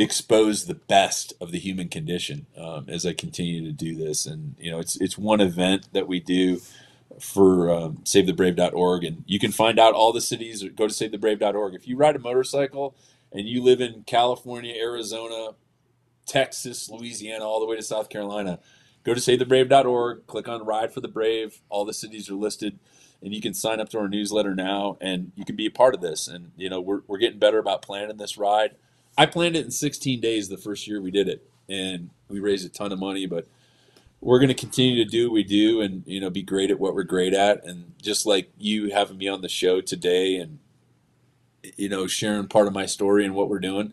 exposed the best of the human condition um, as i continue to do this and you know it's it's one event that we do for um, savethebrave.org and you can find out all the cities go to savethebrave.org if you ride a motorcycle and you live in california arizona texas louisiana all the way to south carolina go to savethebrave.org, click on Ride for the Brave. All the cities are listed, and you can sign up to our newsletter now, and you can be a part of this. And you know, we're we're getting better about planning this ride. I planned it in 16 days the first year we did it, and we raised a ton of money. But we're going to continue to do what we do, and you know, be great at what we're great at. And just like you having me on the show today, and you know, sharing part of my story and what we're doing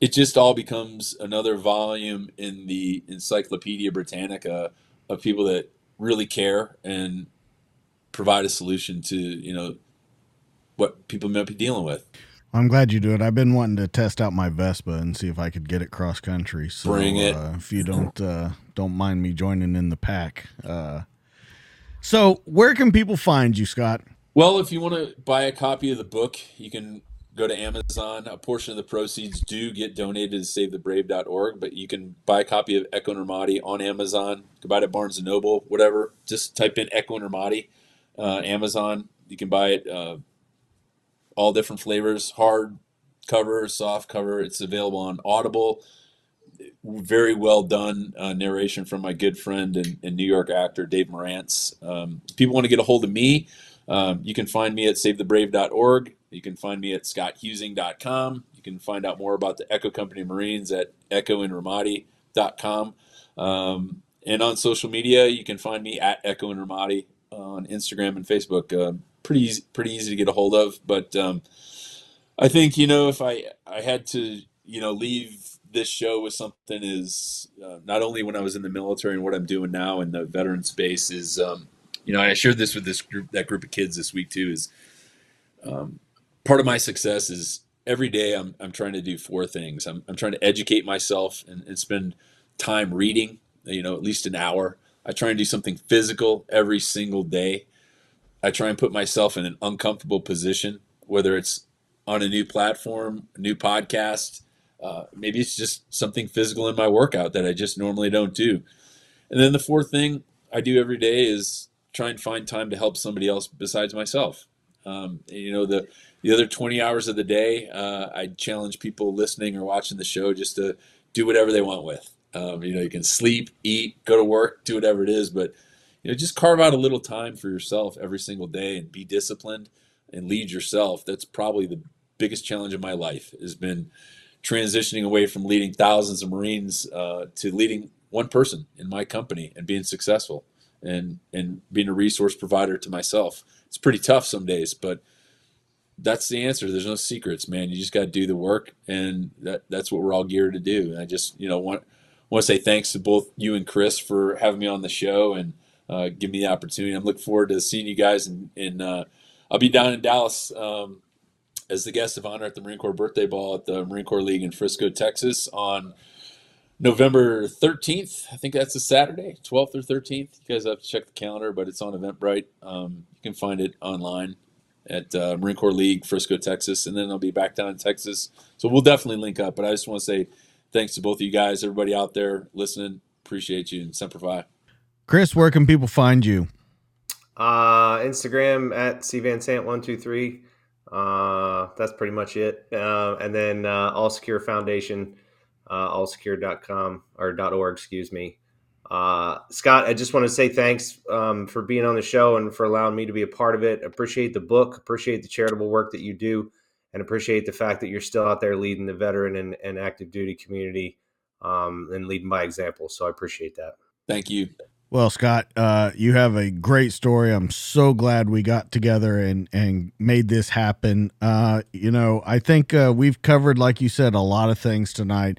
it just all becomes another volume in the Encyclopedia Britannica of people that really care and provide a solution to you know what people might be dealing with. I'm glad you do it. I've been wanting to test out my Vespa and see if I could get it cross country. So, Bring it. Uh, if you don't uh, don't mind me joining in the pack. Uh, so, where can people find you, Scott? Well, if you want to buy a copy of the book, you can go to Amazon. A portion of the proceeds do get donated to SaveTheBrave.org, but you can buy a copy of Echo in Ramadi on Amazon. You can buy it at Barnes and Noble, whatever. Just type in Echo in Ramadi, uh, Amazon. You can buy it uh, all different flavors, hard cover, soft cover. It's available on Audible. Very well done uh, narration from my good friend and, and, New York actor Dave Morantz. Um, people want to get a hold of me. Um, you can find me at SaveTheBrave.org. You can find me at scotthuesing.com. You can find out more about the Echo Company Marines at echoinramadi.com. Um, and on social media, you can find me at Echo in Ramadi on Instagram and Facebook. Uh, pretty easy, pretty easy to get a hold of. But um, I think you know if I I had to you know leave this show with something is uh, not only when I was in the military and what I'm doing now in the veteran space is, um, you know, I shared this with this group, that group of kids this week too. Is um, part of my success is every day I'm, I'm trying to do four things. I'm, I'm trying to educate myself and, and spend time reading, you know, at least an hour. I try and do something physical every single day. I try and put myself in an uncomfortable position, whether it's on a new platform, new podcast, uh, maybe it's just something physical in my workout that I just normally don't do. And then the fourth thing I do every day is try and find time to help somebody else besides myself. Um, you know, the the other 20 hours of the day, uh, I challenge people listening or watching the show just to do whatever they want with. Um, you know, you can sleep, eat, go to work, do whatever it is, but you know, just carve out a little time for yourself every single day and be disciplined and lead yourself. That's probably the biggest challenge of my life has been transitioning away from leading thousands of Marines uh, to leading one person in my company and being successful and and being a resource provider to myself. It's pretty tough some days, but that's the answer. There's no secrets, man. You just got to do the work, and that that's what we're all geared to do. And I just you know want want to say thanks to both you and Chris for having me on the show and uh, give me the opportunity. I'm looking forward to seeing you guys, and uh, I'll be down in Dallas um, as the guest of honor at the Marine Corps Birthday Ball at the Marine Corps League in Frisco, Texas on November 13th. I think that's a Saturday, 12th or 13th. You guys have to check the calendar, but it's on Eventbrite. Um, you can find it online at uh, Marine Corps League, Frisco, Texas, and then I'll be back down in Texas. So we'll definitely link up. But I just want to say thanks to both of you guys, everybody out there listening. Appreciate you and Semper Fi. Chris, where can people find you? Uh, Instagram at cvansant123. Uh, that's pretty much it. Uh, and then uh, All Secure Foundation, uh, allsecure.com or .org, excuse me. Uh, Scott, I just want to say thanks um, for being on the show and for allowing me to be a part of it. Appreciate the book, appreciate the charitable work that you do, and appreciate the fact that you're still out there leading the veteran and, and active duty community um, and leading by example. So I appreciate that. Thank you. Well, Scott, uh, you have a great story. I'm so glad we got together and and made this happen. Uh, you know, I think uh, we've covered, like you said, a lot of things tonight,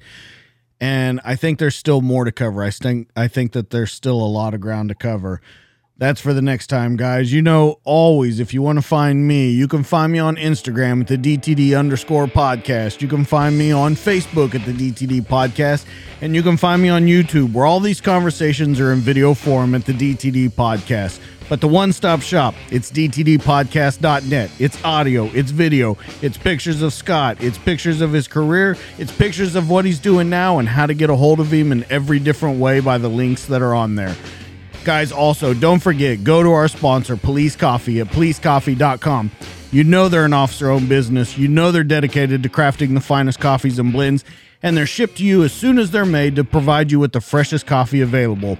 and I think there's still more to cover. I think I think that there's still a lot of ground to cover. That's for the next time, guys. You know, always, if you want to find me, you can find me on Instagram at the DTD underscore podcast. You can find me on Facebook at the DTD podcast. And you can find me on YouTube, where all these conversations are in video form at the DTD podcast. But the one stop shop, it's DTDpodcast.net. It's audio, it's video, it's pictures of Scott, it's pictures of his career, it's pictures of what he's doing now and how to get a hold of him in every different way by the links that are on there. Guys, also, don't forget, go to our sponsor, Police Coffee, at policecoffee.com. You know they're an officer owned business. You know they're dedicated to crafting the finest coffees and blends, and they're shipped to you as soon as they're made to provide you with the freshest coffee available.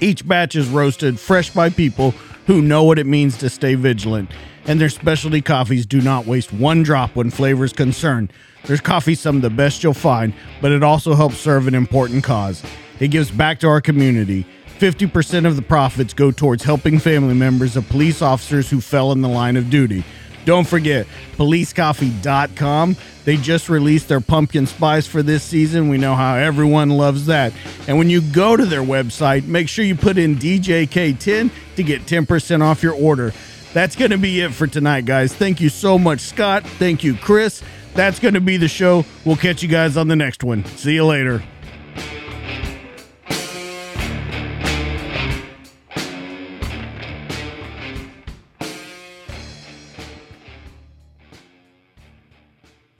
Each batch is roasted fresh by people who know what it means to stay vigilant, and their specialty coffees do not waste one drop when flavor is concerned. Their coffee some of the best you'll find, but it also helps serve an important cause. It gives back to our community. 50% of the profits go towards helping family members of police officers who fell in the line of duty. Don't forget, policecoffee.com. They just released their pumpkin spice for this season. We know how everyone loves that. And when you go to their website, make sure you put in DJK10 to get 10% off your order. That's going to be it for tonight, guys. Thank you so much, Scott. Thank you, Chris. That's going to be the show. We'll catch you guys on the next one. See you later.